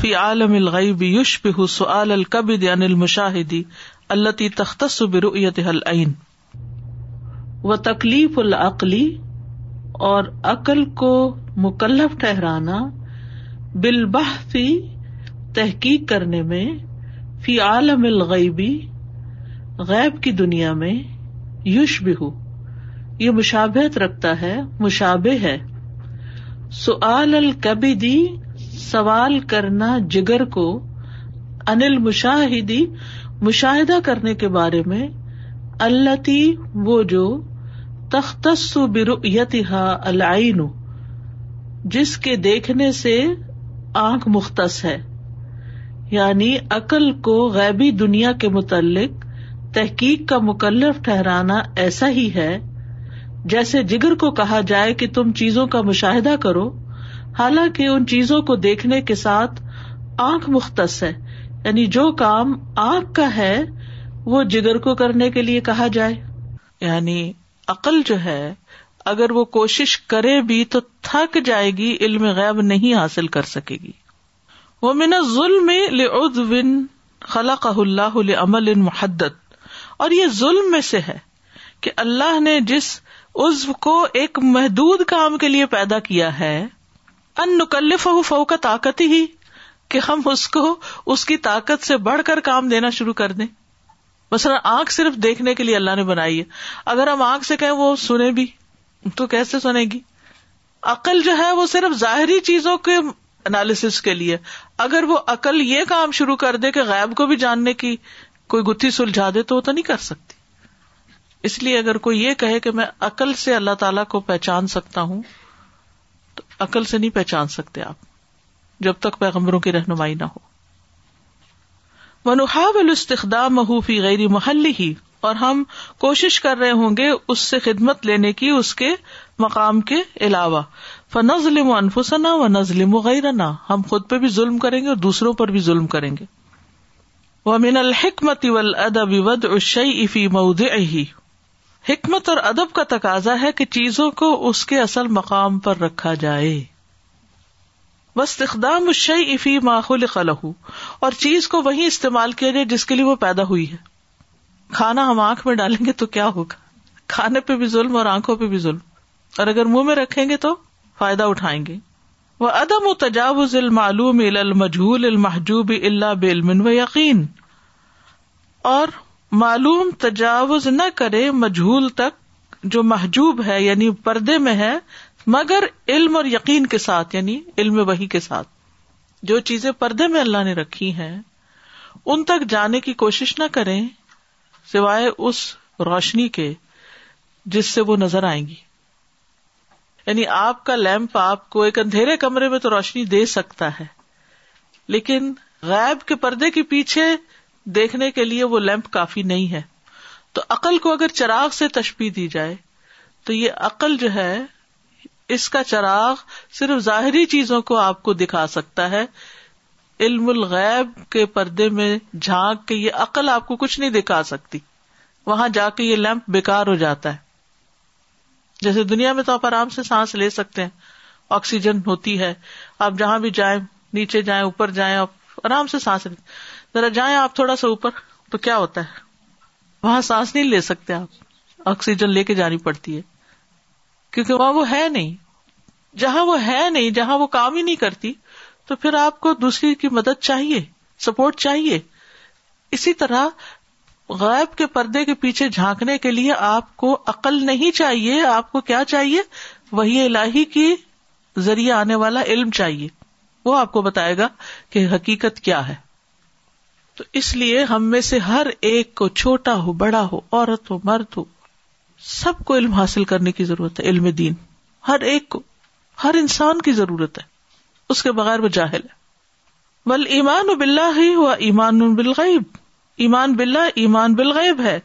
Speaker 1: فی عالم الغیب یوش بہ القبد انل مشاہدی اللہ تختص تخت العین و تکلیف العقلی اور عقل کو مکلف ٹہرانا بال بہ فی تحقیق کرنے میں فی عالم غیب کی دنیا میں یوش بہ یہ مشابت رکھتا ہے مشاب ہے سعال القی دی سوال کرنا جگر کو انل مشاہدی مشاہدہ کرنے کے بارے میں اللہ وہ جو تختص العین جس کے دیکھنے سے آنکھ مختص ہے یعنی عقل کو غیبی دنیا کے متعلق تحقیق کا مکلف ٹھہرانا ایسا ہی ہے جیسے جگر کو کہا جائے کہ تم چیزوں کا مشاہدہ کرو حالانکہ ان چیزوں کو دیکھنے کے ساتھ آنکھ مختص ہے یعنی جو کام آگ کا ہے وہ جگر کو کرنے کے لیے کہا جائے یعنی عقل جو ہے اگر وہ کوشش کرے بھی تو تھک جائے گی علم غیب نہیں حاصل کر سکے گی وہ من ظلم خلاق اللہ عمل محدت اور یہ ظلم میں سے ہے کہ اللہ نے جس عزو کو ایک محدود کام کے لیے پیدا کیا ہے ان نکلف فوق طاقت ہی کہ ہم اس کو اس کی طاقت سے بڑھ کر کام دینا شروع کر دیں مثلا آنکھ صرف دیکھنے کے لیے اللہ نے بنائی ہے اگر ہم آنکھ سے کہیں وہ سنے بھی تو کیسے سنے گی عقل جو ہے وہ صرف ظاہری چیزوں کے انالیس کے لیے اگر وہ عقل یہ کام شروع کر دے کہ غائب کو بھی جاننے کی کوئی گتھی سلجھا دے تو وہ تو نہیں کر سکتی اس لیے اگر کوئی یہ کہے کہ میں عقل سے اللہ تعالی کو پہچان سکتا ہوں تو عقل سے نہیں پہچان سکتے آپ جب تک پیغمبروں کی رہنمائی نہ ہو منحاب الاستخدام محفی غیر محل ہی اور ہم کوشش کر رہے ہوں گے اس سے خدمت لینے کی اس کے مقام کے علاوہ و انفسنا نظلم غیرنا ہم خود پہ بھی ظلم کریں گے اور دوسروں پر بھی ظلم کریں گے الحکمت معود حکمت اور ادب کا تقاضا ہے کہ چیزوں کو اس کے اصل مقام پر رکھا جائے بس اقدام شی افی ماحول خلح اور چیز کو وہی استعمال کیا جائے جس کے لیے وہ پیدا ہوئی ہے کھانا ہم آنکھ میں ڈالیں گے تو کیا ہوگا کھانے پہ بھی ظلم اور آنکھوں پہ بھی ظلم اور اگر منہ میں رکھیں گے تو فائدہ اٹھائیں گے وہ ادم و تجاوز المعلوم معلوم المجھول المحجوب اللہ بلن و یقین اور معلوم تجاوز نہ کرے مجھول تک جو محجوب ہے یعنی پردے میں ہے مگر علم اور یقین کے ساتھ یعنی علم وہی کے ساتھ جو چیزیں پردے میں اللہ نے رکھی ہیں ان تک جانے کی کوشش نہ کریں سوائے اس روشنی کے جس سے وہ نظر آئیں گی یعنی آپ کا لیمپ آپ کو ایک اندھیرے کمرے میں تو روشنی دے سکتا ہے لیکن غائب کے پردے کے پیچھے دیکھنے کے لیے وہ لیمپ کافی نہیں ہے تو عقل کو اگر چراغ سے تشبیح دی جائے تو یہ عقل جو ہے اس کا چراغ صرف ظاہری چیزوں کو آپ کو دکھا سکتا ہے علم الغیب کے پردے میں جھانک کے یہ عقل آپ کو کچھ نہیں دکھا سکتی وہاں جا کے یہ لیمپ بیکار ہو جاتا ہے جیسے دنیا میں تو آپ آرام سے سانس لے سکتے ہیں آکسیجن ہوتی ہے آپ جہاں بھی جائیں نیچے جائیں اوپر جائیں آپ آرام سے سانس ذرا جائیں آپ تھوڑا سا اوپر تو کیا ہوتا ہے وہاں سانس نہیں لے سکتے آپ آکسیجن لے کے جانی پڑتی ہے کیونکہ وہاں وہ ہے نہیں جہاں وہ ہے نہیں جہاں وہ کام ہی نہیں کرتی تو پھر آپ کو دوسری کی مدد چاہیے سپورٹ چاہیے اسی طرح غائب کے پردے کے پیچھے جھانکنے کے لیے آپ کو عقل نہیں چاہیے آپ کو کیا چاہیے وہی الہی کی ذریعے آنے والا علم چاہیے وہ آپ کو بتائے گا کہ حقیقت کیا ہے تو اس لیے ہم میں سے ہر ایک کو چھوٹا ہو بڑا ہو عورت ہو مرد ہو سب کو علم حاصل کرنے کی ضرورت ہے علم دین ہر ایک کو ہر انسان کی ضرورت ہے اس کے بغیر وہ جاہل ہے بل ایمان و بلا ہی ہوا ایمان بالغیب ایمان بلّہ ایمان بالغیب ہے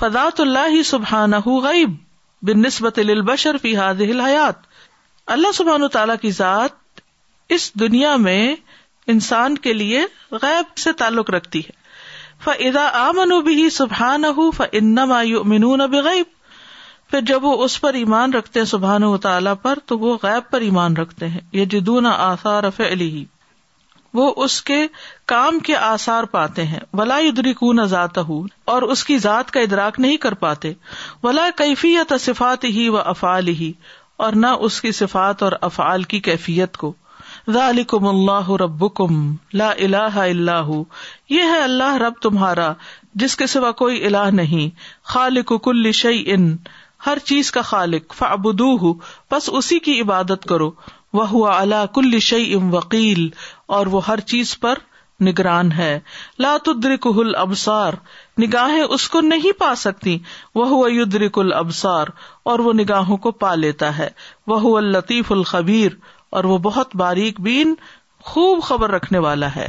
Speaker 1: فضاۃ اللہ سبحان غیب بن نسبت فی حیات اللہ سبحان تعالیٰ کی ذات اس دنیا میں انسان کے لیے غیب سے تعلق رکھتی ہے فضا آمن بھی سبحان ہُو فنما منون بغیب پھر جب وہ اس پر ایمان رکھتے ہیں سبحان و تعالیٰ پر تو وہ غیب پر ایمان رکھتے ہیں یہ جدون آثار وہ اس کے کام کے آثار پاتے ہیں ولا ادری کو ذات ہو اور اس کی ذات کا ادراک نہیں کر پاتے ولا کیفیت صفات ہی و افعال ہی اور نہ اس کی صفات اور افعال کی کیفیت کو ذالکم اللہ رب لا اللہ اللہ یہ ہے اللہ رب تمہارا جس کے سوا کوئی اللہ نہیں خالق کل شعی ان ہر چیز کا خالق بس اسی کی عبادت کرو وہ ہوا اللہ کل شعی ام وکیل اور وہ ہر چیز پر نگران ہے کل ابسار نگاہیں اس کو نہیں پا سکتی وہ ابسار اور وہ نگاہوں کو پا لیتا ہے وہ لطیف الخبیر اور وہ بہت باریک بین خوب خبر رکھنے والا ہے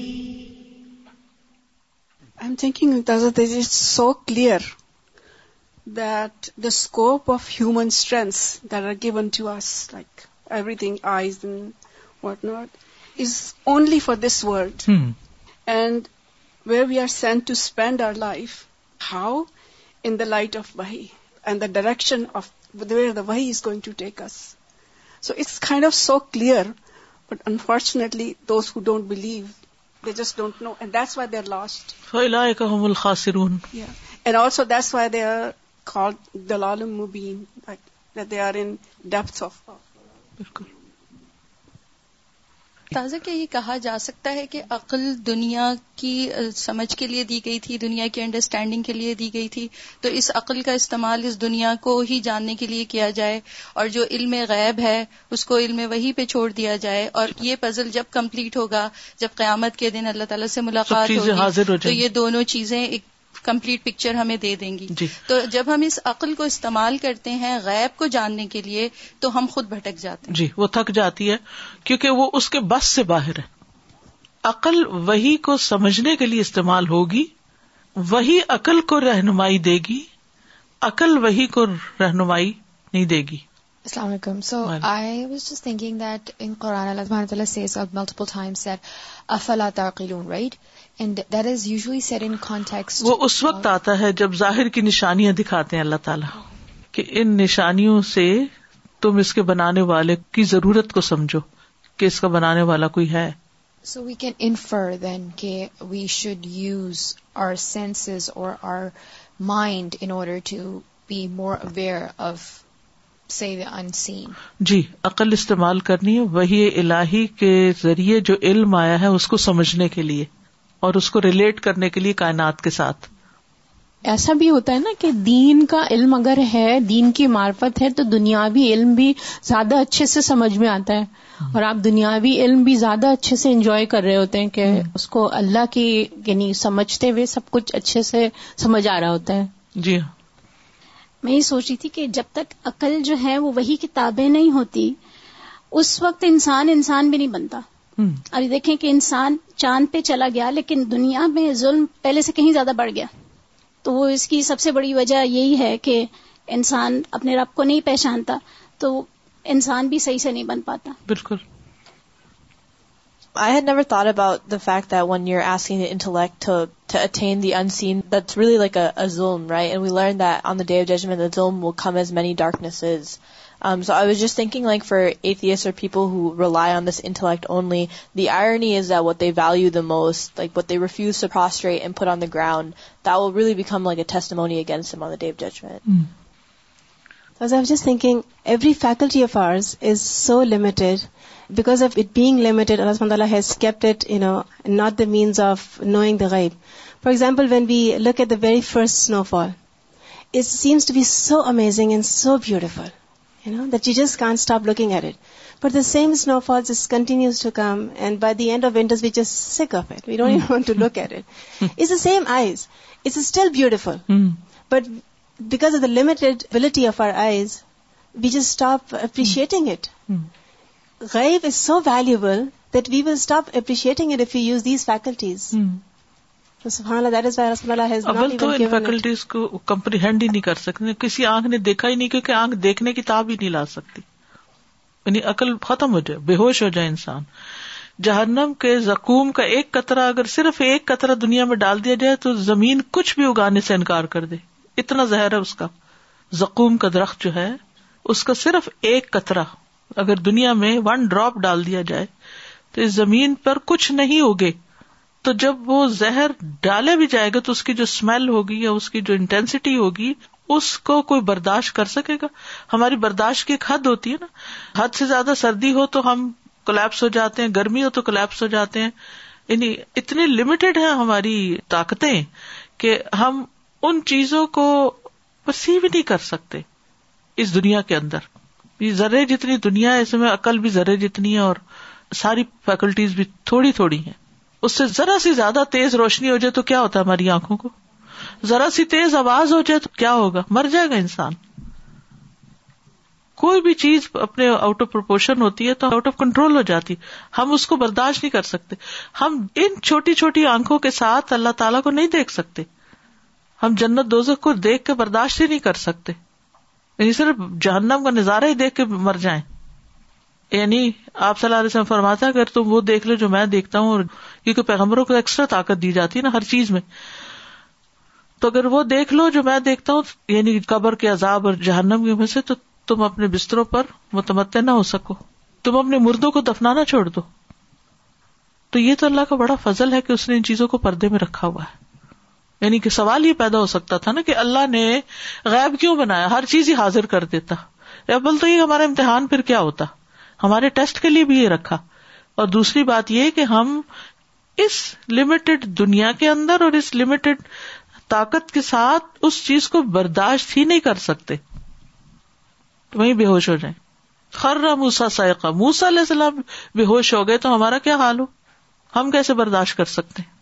Speaker 8: I'm thinking, Taza, this is so clear that the scope of human strengths that are given to us, like everything, eyes and whatnot, is only for this world.
Speaker 1: Hmm.
Speaker 8: And where we are sent to spend our life, how? In the light of Wahi and the direction of where the Wahi is going to take us. So it's kind of so clear, but unfortunately, those who don't believe, just don't know and why they lost and also that's why they دلال of
Speaker 1: بالکل
Speaker 7: تازہ کیا یہ کہا جا سکتا ہے کہ عقل دنیا کی سمجھ کے لیے دی گئی تھی دنیا کی انڈرسٹینڈنگ کے لیے دی گئی تھی تو اس عقل کا استعمال اس دنیا کو ہی جاننے کے لیے کیا جائے اور جو علم غیب ہے اس کو علم وہی پہ چھوڑ دیا جائے اور یہ پزل جب کمپلیٹ ہوگا جب قیامت کے دن اللہ تعالیٰ سے ملاقات ہوگی تو یہ دونوں چیزیں ایک کمپلیٹ پکچر ہمیں دے دیں گی
Speaker 1: جی
Speaker 7: تو جب ہم اس عقل کو استعمال کرتے ہیں غیب کو جاننے کے لیے تو ہم خود بھٹک جاتے ہیں
Speaker 1: جی وہ تھک جاتی ہے کیونکہ وہ اس کے بس سے باہر ہے عقل وہی کو سمجھنے کے لیے استعمال ہوگی وہی عقل کو رہنمائی دے گی عقل وہی کو رہنمائی نہیں دے گی
Speaker 14: السلام علیکم so I was just thinking that in Quran Allah says multiple افلا right and there is used in context
Speaker 1: وہ اس وقت آتا ہے جب ظاہر کی نشانیاں دکھاتے ہیں اللہ تعالیٰ کہ ان نشانیوں سے تم اس کے بنانے والے کی ضرورت کو سمجھو کہ اس کا بنانے والا کوئی ہے
Speaker 14: so we can infer then کہ we should use our senses اور our mind in order to be more aware of
Speaker 1: جی عقل استعمال کرنی ہے وہی الہی کے ذریعے جو علم آیا ہے اس کو سمجھنے کے لیے اور اس کو ریلیٹ کرنے کے لیے کائنات کے ساتھ
Speaker 15: ایسا بھی ہوتا ہے نا کہ دین کا علم اگر ہے دین کی معرفت ہے تو دنیاوی علم بھی زیادہ اچھے سے سمجھ میں آتا ہے اور آپ دنیاوی علم بھی زیادہ اچھے سے انجوائے کر رہے ہوتے ہیں کہ اس کو اللہ کی یعنی سمجھتے ہوئے سب کچھ اچھے سے سمجھ آ رہا ہوتا ہے
Speaker 1: جی ہاں
Speaker 13: میں یہ سوچ رہی تھی کہ جب تک عقل جو ہے وہ وہی کتابیں نہیں ہوتی اس وقت انسان انسان بھی نہیں بنتا ابھی دیکھیں کہ انسان چاند پہ چلا گیا لیکن دنیا میں ظلم پہلے سے کہیں زیادہ بڑھ گیا تو وہ اس کی سب سے بڑی وجہ یہی ہے کہ انسان اپنے رب کو نہیں پہچانتا تو انسان بھی صحیح سے نہیں بن پاتا
Speaker 1: بالکل
Speaker 9: I had nor fact one seen intelligent judgment zoom come as many darknesses just thinking like for ایٹرس پیپلائی on this intellect only the ارنی is a و تی value the must like refuse on the ground judgment Because I was just thinking,
Speaker 6: every faculty of ours is so limited. Because of it being limited, Allah subhanahu wa ta'ala has kept it, not the means of knowing the ghaib. For example, when we look at the very first snowfall, it seems to be so amazing and so beautiful, that you just can't stop looking at it. But the same snowfall just continues to come, and by the end of winters, we're just sick of it. We don't hmm. even want to look at it. It's the same eyes. It's still beautiful. Hmm. But because
Speaker 16: of of the our eyes we lives stop appreciating it it gave is so valuable that we will stop
Speaker 1: appreciating of
Speaker 16: you
Speaker 1: use
Speaker 16: these faculties
Speaker 1: faculties کو comprehend ہی نہیں کر سکتے کسی آنکھ نے دیکھا ہی نہیں کیونکہ آنکھ دیکھنے کی تاب ہی نہیں لا سکتی یعنی عقل ختم ہو جائے بے ہوش ہو جائے انسان جہنم کے زکوم کا ایک قطرہ اگر صرف ایک قطرہ دنیا میں ڈال دیا جائے تو زمین کچھ بھی اگانے سے انکار کر دے اتنا زہر ہے اس کا زقوم کا درخت جو ہے اس کا صرف ایک کترا اگر دنیا میں ون ڈراپ ڈال دیا جائے تو اس زمین پر کچھ نہیں ہوگے تو جب وہ زہر ڈالے بھی جائے گا تو اس کی جو اسمیل ہوگی یا اس کی جو انٹینسٹی ہوگی اس کو کوئی برداشت کر سکے گا ہماری برداشت کی ایک حد ہوتی ہے نا حد سے زیادہ سردی ہو تو ہم کولیپس ہو جاتے ہیں گرمی ہو تو کولیپس ہو جاتے ہیں یعنی اتنی لمیٹڈ ہے ہماری طاقتیں کہ ہم ان چیزوں کو پرسیو نہیں کر سکتے اس دنیا کے اندر یہ ذرے جتنی دنیا ہے اس میں عقل بھی ذرے جتنی ہے اور ساری فیکلٹیز بھی تھوڑی تھوڑی ہے اس سے ذرا سی زیادہ تیز روشنی ہو جائے تو کیا ہوتا ہے ہماری آنکھوں کو ذرا سی تیز آواز ہو جائے تو کیا ہوگا مر جائے گا انسان کوئی بھی چیز اپنے آؤٹ آف پرپورشن ہوتی ہے تو آؤٹ آف کنٹرول ہو جاتی ہم اس کو برداشت نہیں کر سکتے ہم ان چھوٹی چھوٹی آنکھوں کے ساتھ اللہ تعالی کو نہیں دیکھ سکتے ہم جنت دوزخ کو دیکھ کے برداشت ہی نہیں کر سکتے یعنی صرف جہنم کا نظارہ ہی دیکھ کے مر جائیں یعنی آپ صلی اللہ علیہ وسلم فرماتا اگر تم وہ دیکھ لو جو میں دیکھتا ہوں اور کیونکہ پیغمبروں کو ایکسٹرا طاقت دی جاتی ہے نا ہر چیز میں تو اگر وہ دیکھ لو جو میں دیکھتا ہوں یعنی قبر کے عذاب اور جہنم کی میں سے تو تم اپنے بستروں پر متمد نہ ہو سکو تم اپنے مردوں کو دفنانا چھوڑ دو تو یہ تو اللہ کا بڑا فضل ہے کہ اس نے ان چیزوں کو پردے میں رکھا ہوا ہے یعنی کہ سوال یہ پیدا ہو سکتا تھا نا کہ اللہ نے غائب کیوں بنایا ہر چیز ہی حاضر کر دیتا یا بول تو یہ ہمارا امتحان پھر کیا ہوتا ہمارے ٹیسٹ کے لیے بھی یہ رکھا اور دوسری بات یہ کہ ہم اس لمیٹڈ دنیا کے اندر اور اس لمیٹڈ طاقت کے ساتھ اس چیز کو برداشت ہی نہیں کر سکتے تو وہی بے ہوش ہو جائیں خرا موسا سائقہ موسا علیہ السلام بے ہوش ہو گئے تو ہمارا کیا حال ہو ہم کیسے برداشت کر سکتے ہیں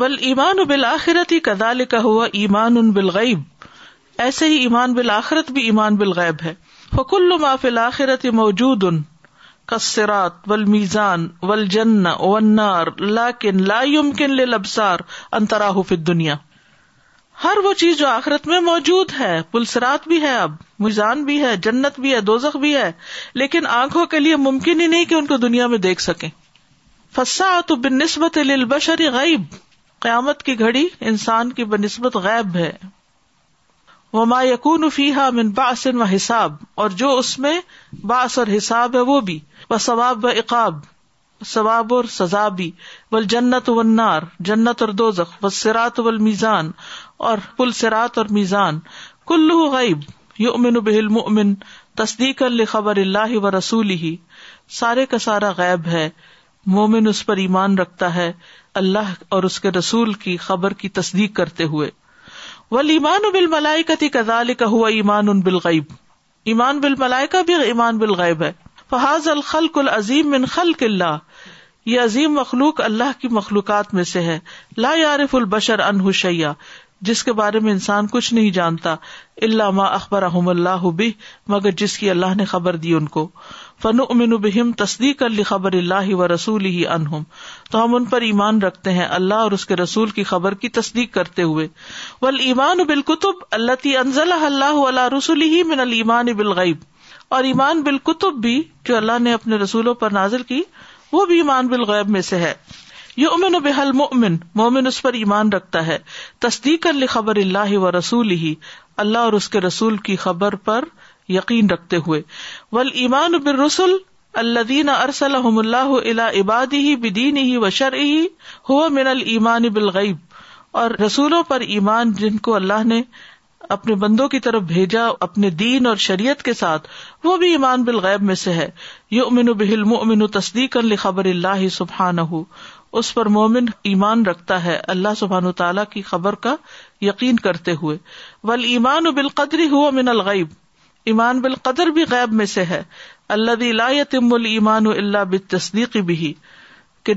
Speaker 1: بل ایمان بالآخرت ہی کدال کا ہوا ایمان ان بالغیب ایسے ہی ایمان بالآخرت بھی ایمان بالغیب ہے فکل ما فی الآخرت موجود ان کسرات ول میزان ول جن لا کن لا لبسار انتراہ فت دنیا ہر وہ چیز جو آخرت میں موجود ہے پلسرات بھی ہے اب میزان بھی ہے جنت بھی ہے دوزخ بھی ہے لیکن آنکھوں کے لیے ممکن ہی نہیں کہ ان کو دنیا میں دیکھ سکے فسا تو بن نسبت غیب قیامت کی گھڑی انسان کی بہ نسبت غیب ہے وہ ما یقون باس و حساب اور جو اس میں باس اور حساب ہے وہ بھی و ثواب و اقاب ثواب اور سزا بھی بل جنت و نار جنت اور دوزخ و سرات و میزان اور سرات اور میزان کلو غیب یو امن و بہم امن تصدیق الخبر اللہ و رسول ہی سارے کا سارا غیب ہے مومن اس پر ایمان رکھتا ہے اللہ اور اس کے رسول کی خبر کی تصدیق کرتے ہوئے ولیمان کا ہوا ایمان ان غیب ایمان بل ملائی کا بھی ایمان بالغیب ہے فہاز الخل العظیم من خل اللہ یہ عظیم مخلوق اللہ کی مخلوقات میں سے ہے لا یارف البشر ان شیا جس کے بارے میں انسان کچھ نہیں جانتا علامہ اللہ بھی مگر جس کی اللہ نے خبر دی ان کو فن امن بہم تصدیق کر خبر اللہ و رسول ہی انہم تو ہم ان پر ایمان رکھتے ہیں اللہ اور اس کے رسول کی خبر کی تصدیق کرتے ہوئے ایمان بال قطب اللہ تی انزل اللہ اللہ رسول ہی من المان ابلغیب اور ایمان بال قطب بھی جو اللہ نے اپنے رسولوں پر نازل کی وہ بھی ایمان بالغیب میں سے ہے یہ امن و بحل مومن اس پر ایمان رکھتا ہے تصدیق کر خبر اللہ و رسول ہی اللہ اور اس کے رسول کی خبر پر یقین رکھتے ہوئے ول ایمان بر رسول اللہ دین ارسل اللہ اللہ عبادی ہی بدین ہی و ہو من المان بالغیب اور رسولوں پر ایمان جن کو اللہ نے اپنے بندوں کی طرف بھیجا اپنے دین اور شریعت کے ساتھ وہ بھی ایمان بل غیب میں سے ہے یو امین بہل مومن تصدیق خبر اللہ سبحان اس پر مومن ایمان رکھتا ہے اللہ سبحان تعالیٰ کی خبر کا یقین کرتے ہوئے ول ایمان بال قدری ہو من الغیب ایمان بالقدر بھی غیب میں سے ہے اللہ تم ایمان اللہ بال تصدیق بھی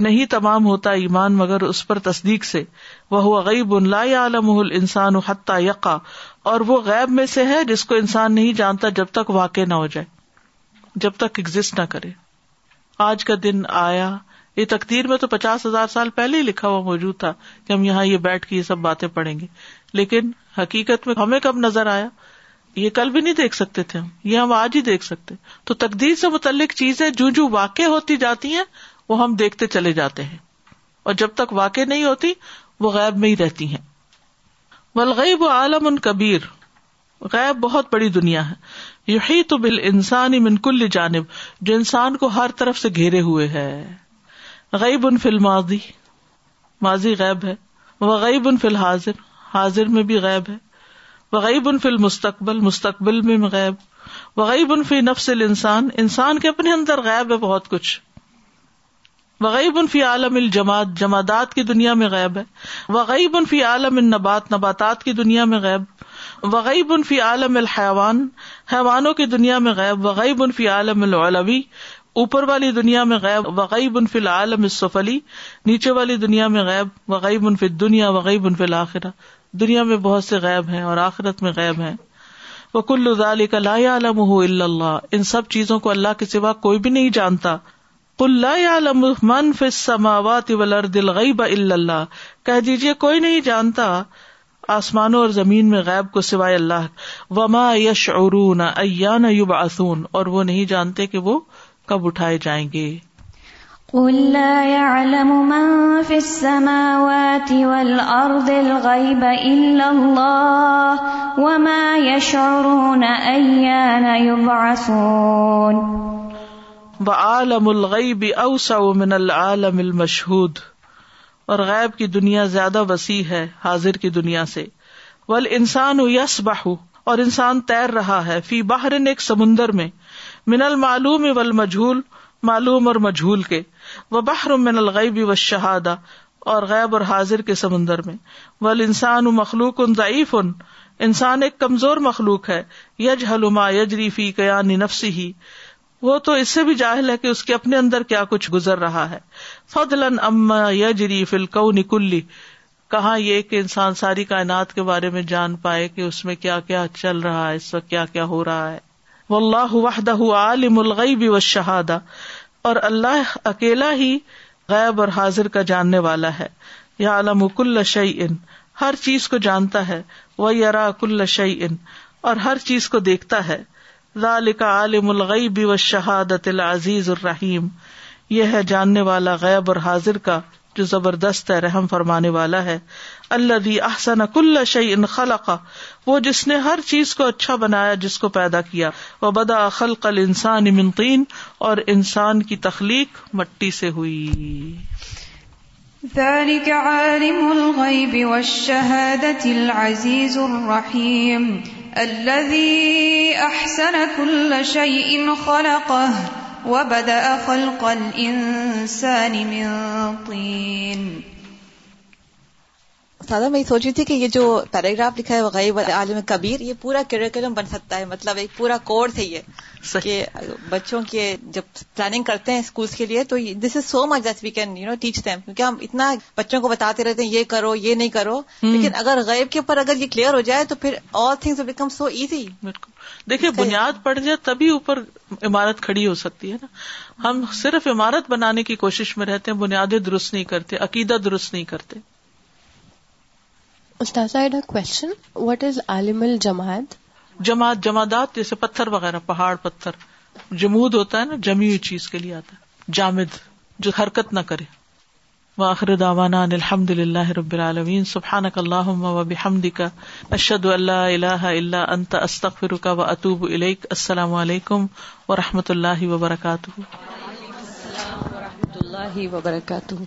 Speaker 1: نہیں تمام ہوتا ایمان مگر اس پر تصدیق سے وہ غیب اللہ حتیٰ یقا اور وہ غیب میں سے ہے جس کو انسان نہیں جانتا جب تک واقع نہ ہو جائے جب تک ایگزٹ نہ کرے آج کا دن آیا یہ تقدیر میں تو پچاس ہزار سال پہلے ہی لکھا ہوا موجود تھا کہ ہم یہاں یہ بیٹھ کے یہ سب باتیں پڑھیں گے لیکن حقیقت میں ہمیں کب نظر آیا یہ کل بھی نہیں دیکھ سکتے تھے ہم یہ ہم آج ہی دیکھ سکتے تو تقدیر سے متعلق چیزیں جو جو واقع ہوتی جاتی ہیں وہ ہم دیکھتے چلے جاتے ہیں اور جب تک واقع نہیں ہوتی وہ غیب میں ہی رہتی ہیں ولغیب و عالم ان کبیر غیب بہت بڑی دنیا ہے یہی تو بال انسانی منکل جانب جو انسان کو ہر طرف سے گھیرے ہوئے ہے غیب ان فل ماضی ماضی غیب ہے وہ غیب ان فی حاضر حاضر میں بھی غیب ہے ان فی المستقبل مستقبل میں غیب وغیب ان فی نفس الانسان انسان کے اپنے اندر غائب ہے بہت کچھ وغیب ان فی عالم الجماعت جمادات کی دنیا میں غائب ہے وغیب ان فی عالم النبات نباتات کی دنیا میں غائب ان فی عالم الحیوان حیوانوں کی دنیا میں غائب ان فی عالم العلوی اوپر والی دنیا میں غائب ان فی العالم الصفلی نیچے والی دنیا میں غیب ان فی دنیا وغیب ان فی الآخرہ دنیا میں بہت سے غائب ہیں اور آخرت میں غائب ہیں وہ کل کلکل اللہ ان سب چیزوں کو اللہ کے سوا کوئی بھی نہیں جانتا کل منفاو تلر دلغئی با اللہ کہہ دیجیے کوئی نہیں جانتا آسمانوں اور زمین میں غائب کو سوائے اللہ وما یش نہ ایا نہ اور وہ نہیں جانتے کہ وہ کب اٹھائے جائیں گے
Speaker 2: لا اوسا من
Speaker 1: العالم المشہد اور غیب کی دنیا زیادہ وسیع ہے حاضر کی دنیا سے ول انسان ہو یس باہو اور انسان تیر رہا ہے فی باہر ایک سمندر میں من المعلوم ول معلوم اور مجھول کے وہ بحر من الغ و وشادا اور غیب اور حاضر کے سمندر میں ول انسان مخلوق ان ضعیف ان انسان ایک کمزور مخلوق ہے یج حلما یج ریفی قیا نفسی وہ تو اس سے بھی جاہل ہے کہ اس کے اپنے اندر کیا کچھ گزر رہا ہے فضلاَََ یجریف الکو نکلی کہاں یہ کہ انسان ساری کائنات کے بارے میں جان پائے کہ اس میں کیا کیا چل رہا ہے اس وقت کیا کیا ہو رہا ہے اللہد وحدہ عالم الغیب وشہاد اور اللہ اکیلا ہی غیب اور حاضر کا جاننے والا ہے یا عالم کل شعی ان ہر چیز کو جانتا ہے وہ یار کل شعی ان اور ہر چیز کو دیکھتا ہے ذالک عالم الغیب بی شہادت العزیز الرحیم یہ ہے جاننے والا غیب اور حاضر کا جو زبردست ہے رحم فرمانے والا ہے اللہ احسن کل شعی ان انخلاق وہ جس نے ہر چیز کو اچھا بنایا جس کو پیدا کیا وہ بداخل قل انسان امنقین اور انسان کی تخلیق مٹی سے ہوئی
Speaker 4: شيء خلقه وبدأ خلق الإنسان من طين
Speaker 17: سادہ میں سوچ رہی تھی کہ یہ جو پیراگراف لکھا ہے غیب عالم کبیر یہ پورا کریکولم بن سکتا ہے مطلب ایک پورا کورس ہے یہ کہ بچوں کے جب پلاننگ کرتے ہیں اسکولس کے لیے تو this is so much that we can you know teach them کیونکہ ہم اتنا بچوں کو بتاتے رہتے ہیں یہ کرو یہ نہیں کرو لیکن اگر غیب کے اوپر اگر یہ کلیئر ہو جائے تو پھر all thing become so easy
Speaker 1: بالکل دیکھیے بنیاد پڑ جائے تبھی اوپر عمارت کھڑی ہو سکتی ہے نا ہم صرف عمارت بنانے کی کوشش میں رہتے ہیں بنیادیں درست نہیں کرتے عقیدہ درست نہیں کرتے
Speaker 11: استاد وٹ از عالم الجماعت
Speaker 1: جماعت جمادات جیسے پتھر وغیرہ پہاڑ پتھر جمود ہوتا ہے نا جمی ہوئی چیز کے لیے آتا ہے جامد جو حرکت نہ کرے واخر دعوانا الحمد اللہ رب العالمین سبحان اک اللہ و بحمد کا اشد اللہ اللہ اللہ انت استخر کا و اطوب الک السلام علیکم و رحمۃ
Speaker 11: اللہ وبرکاتہ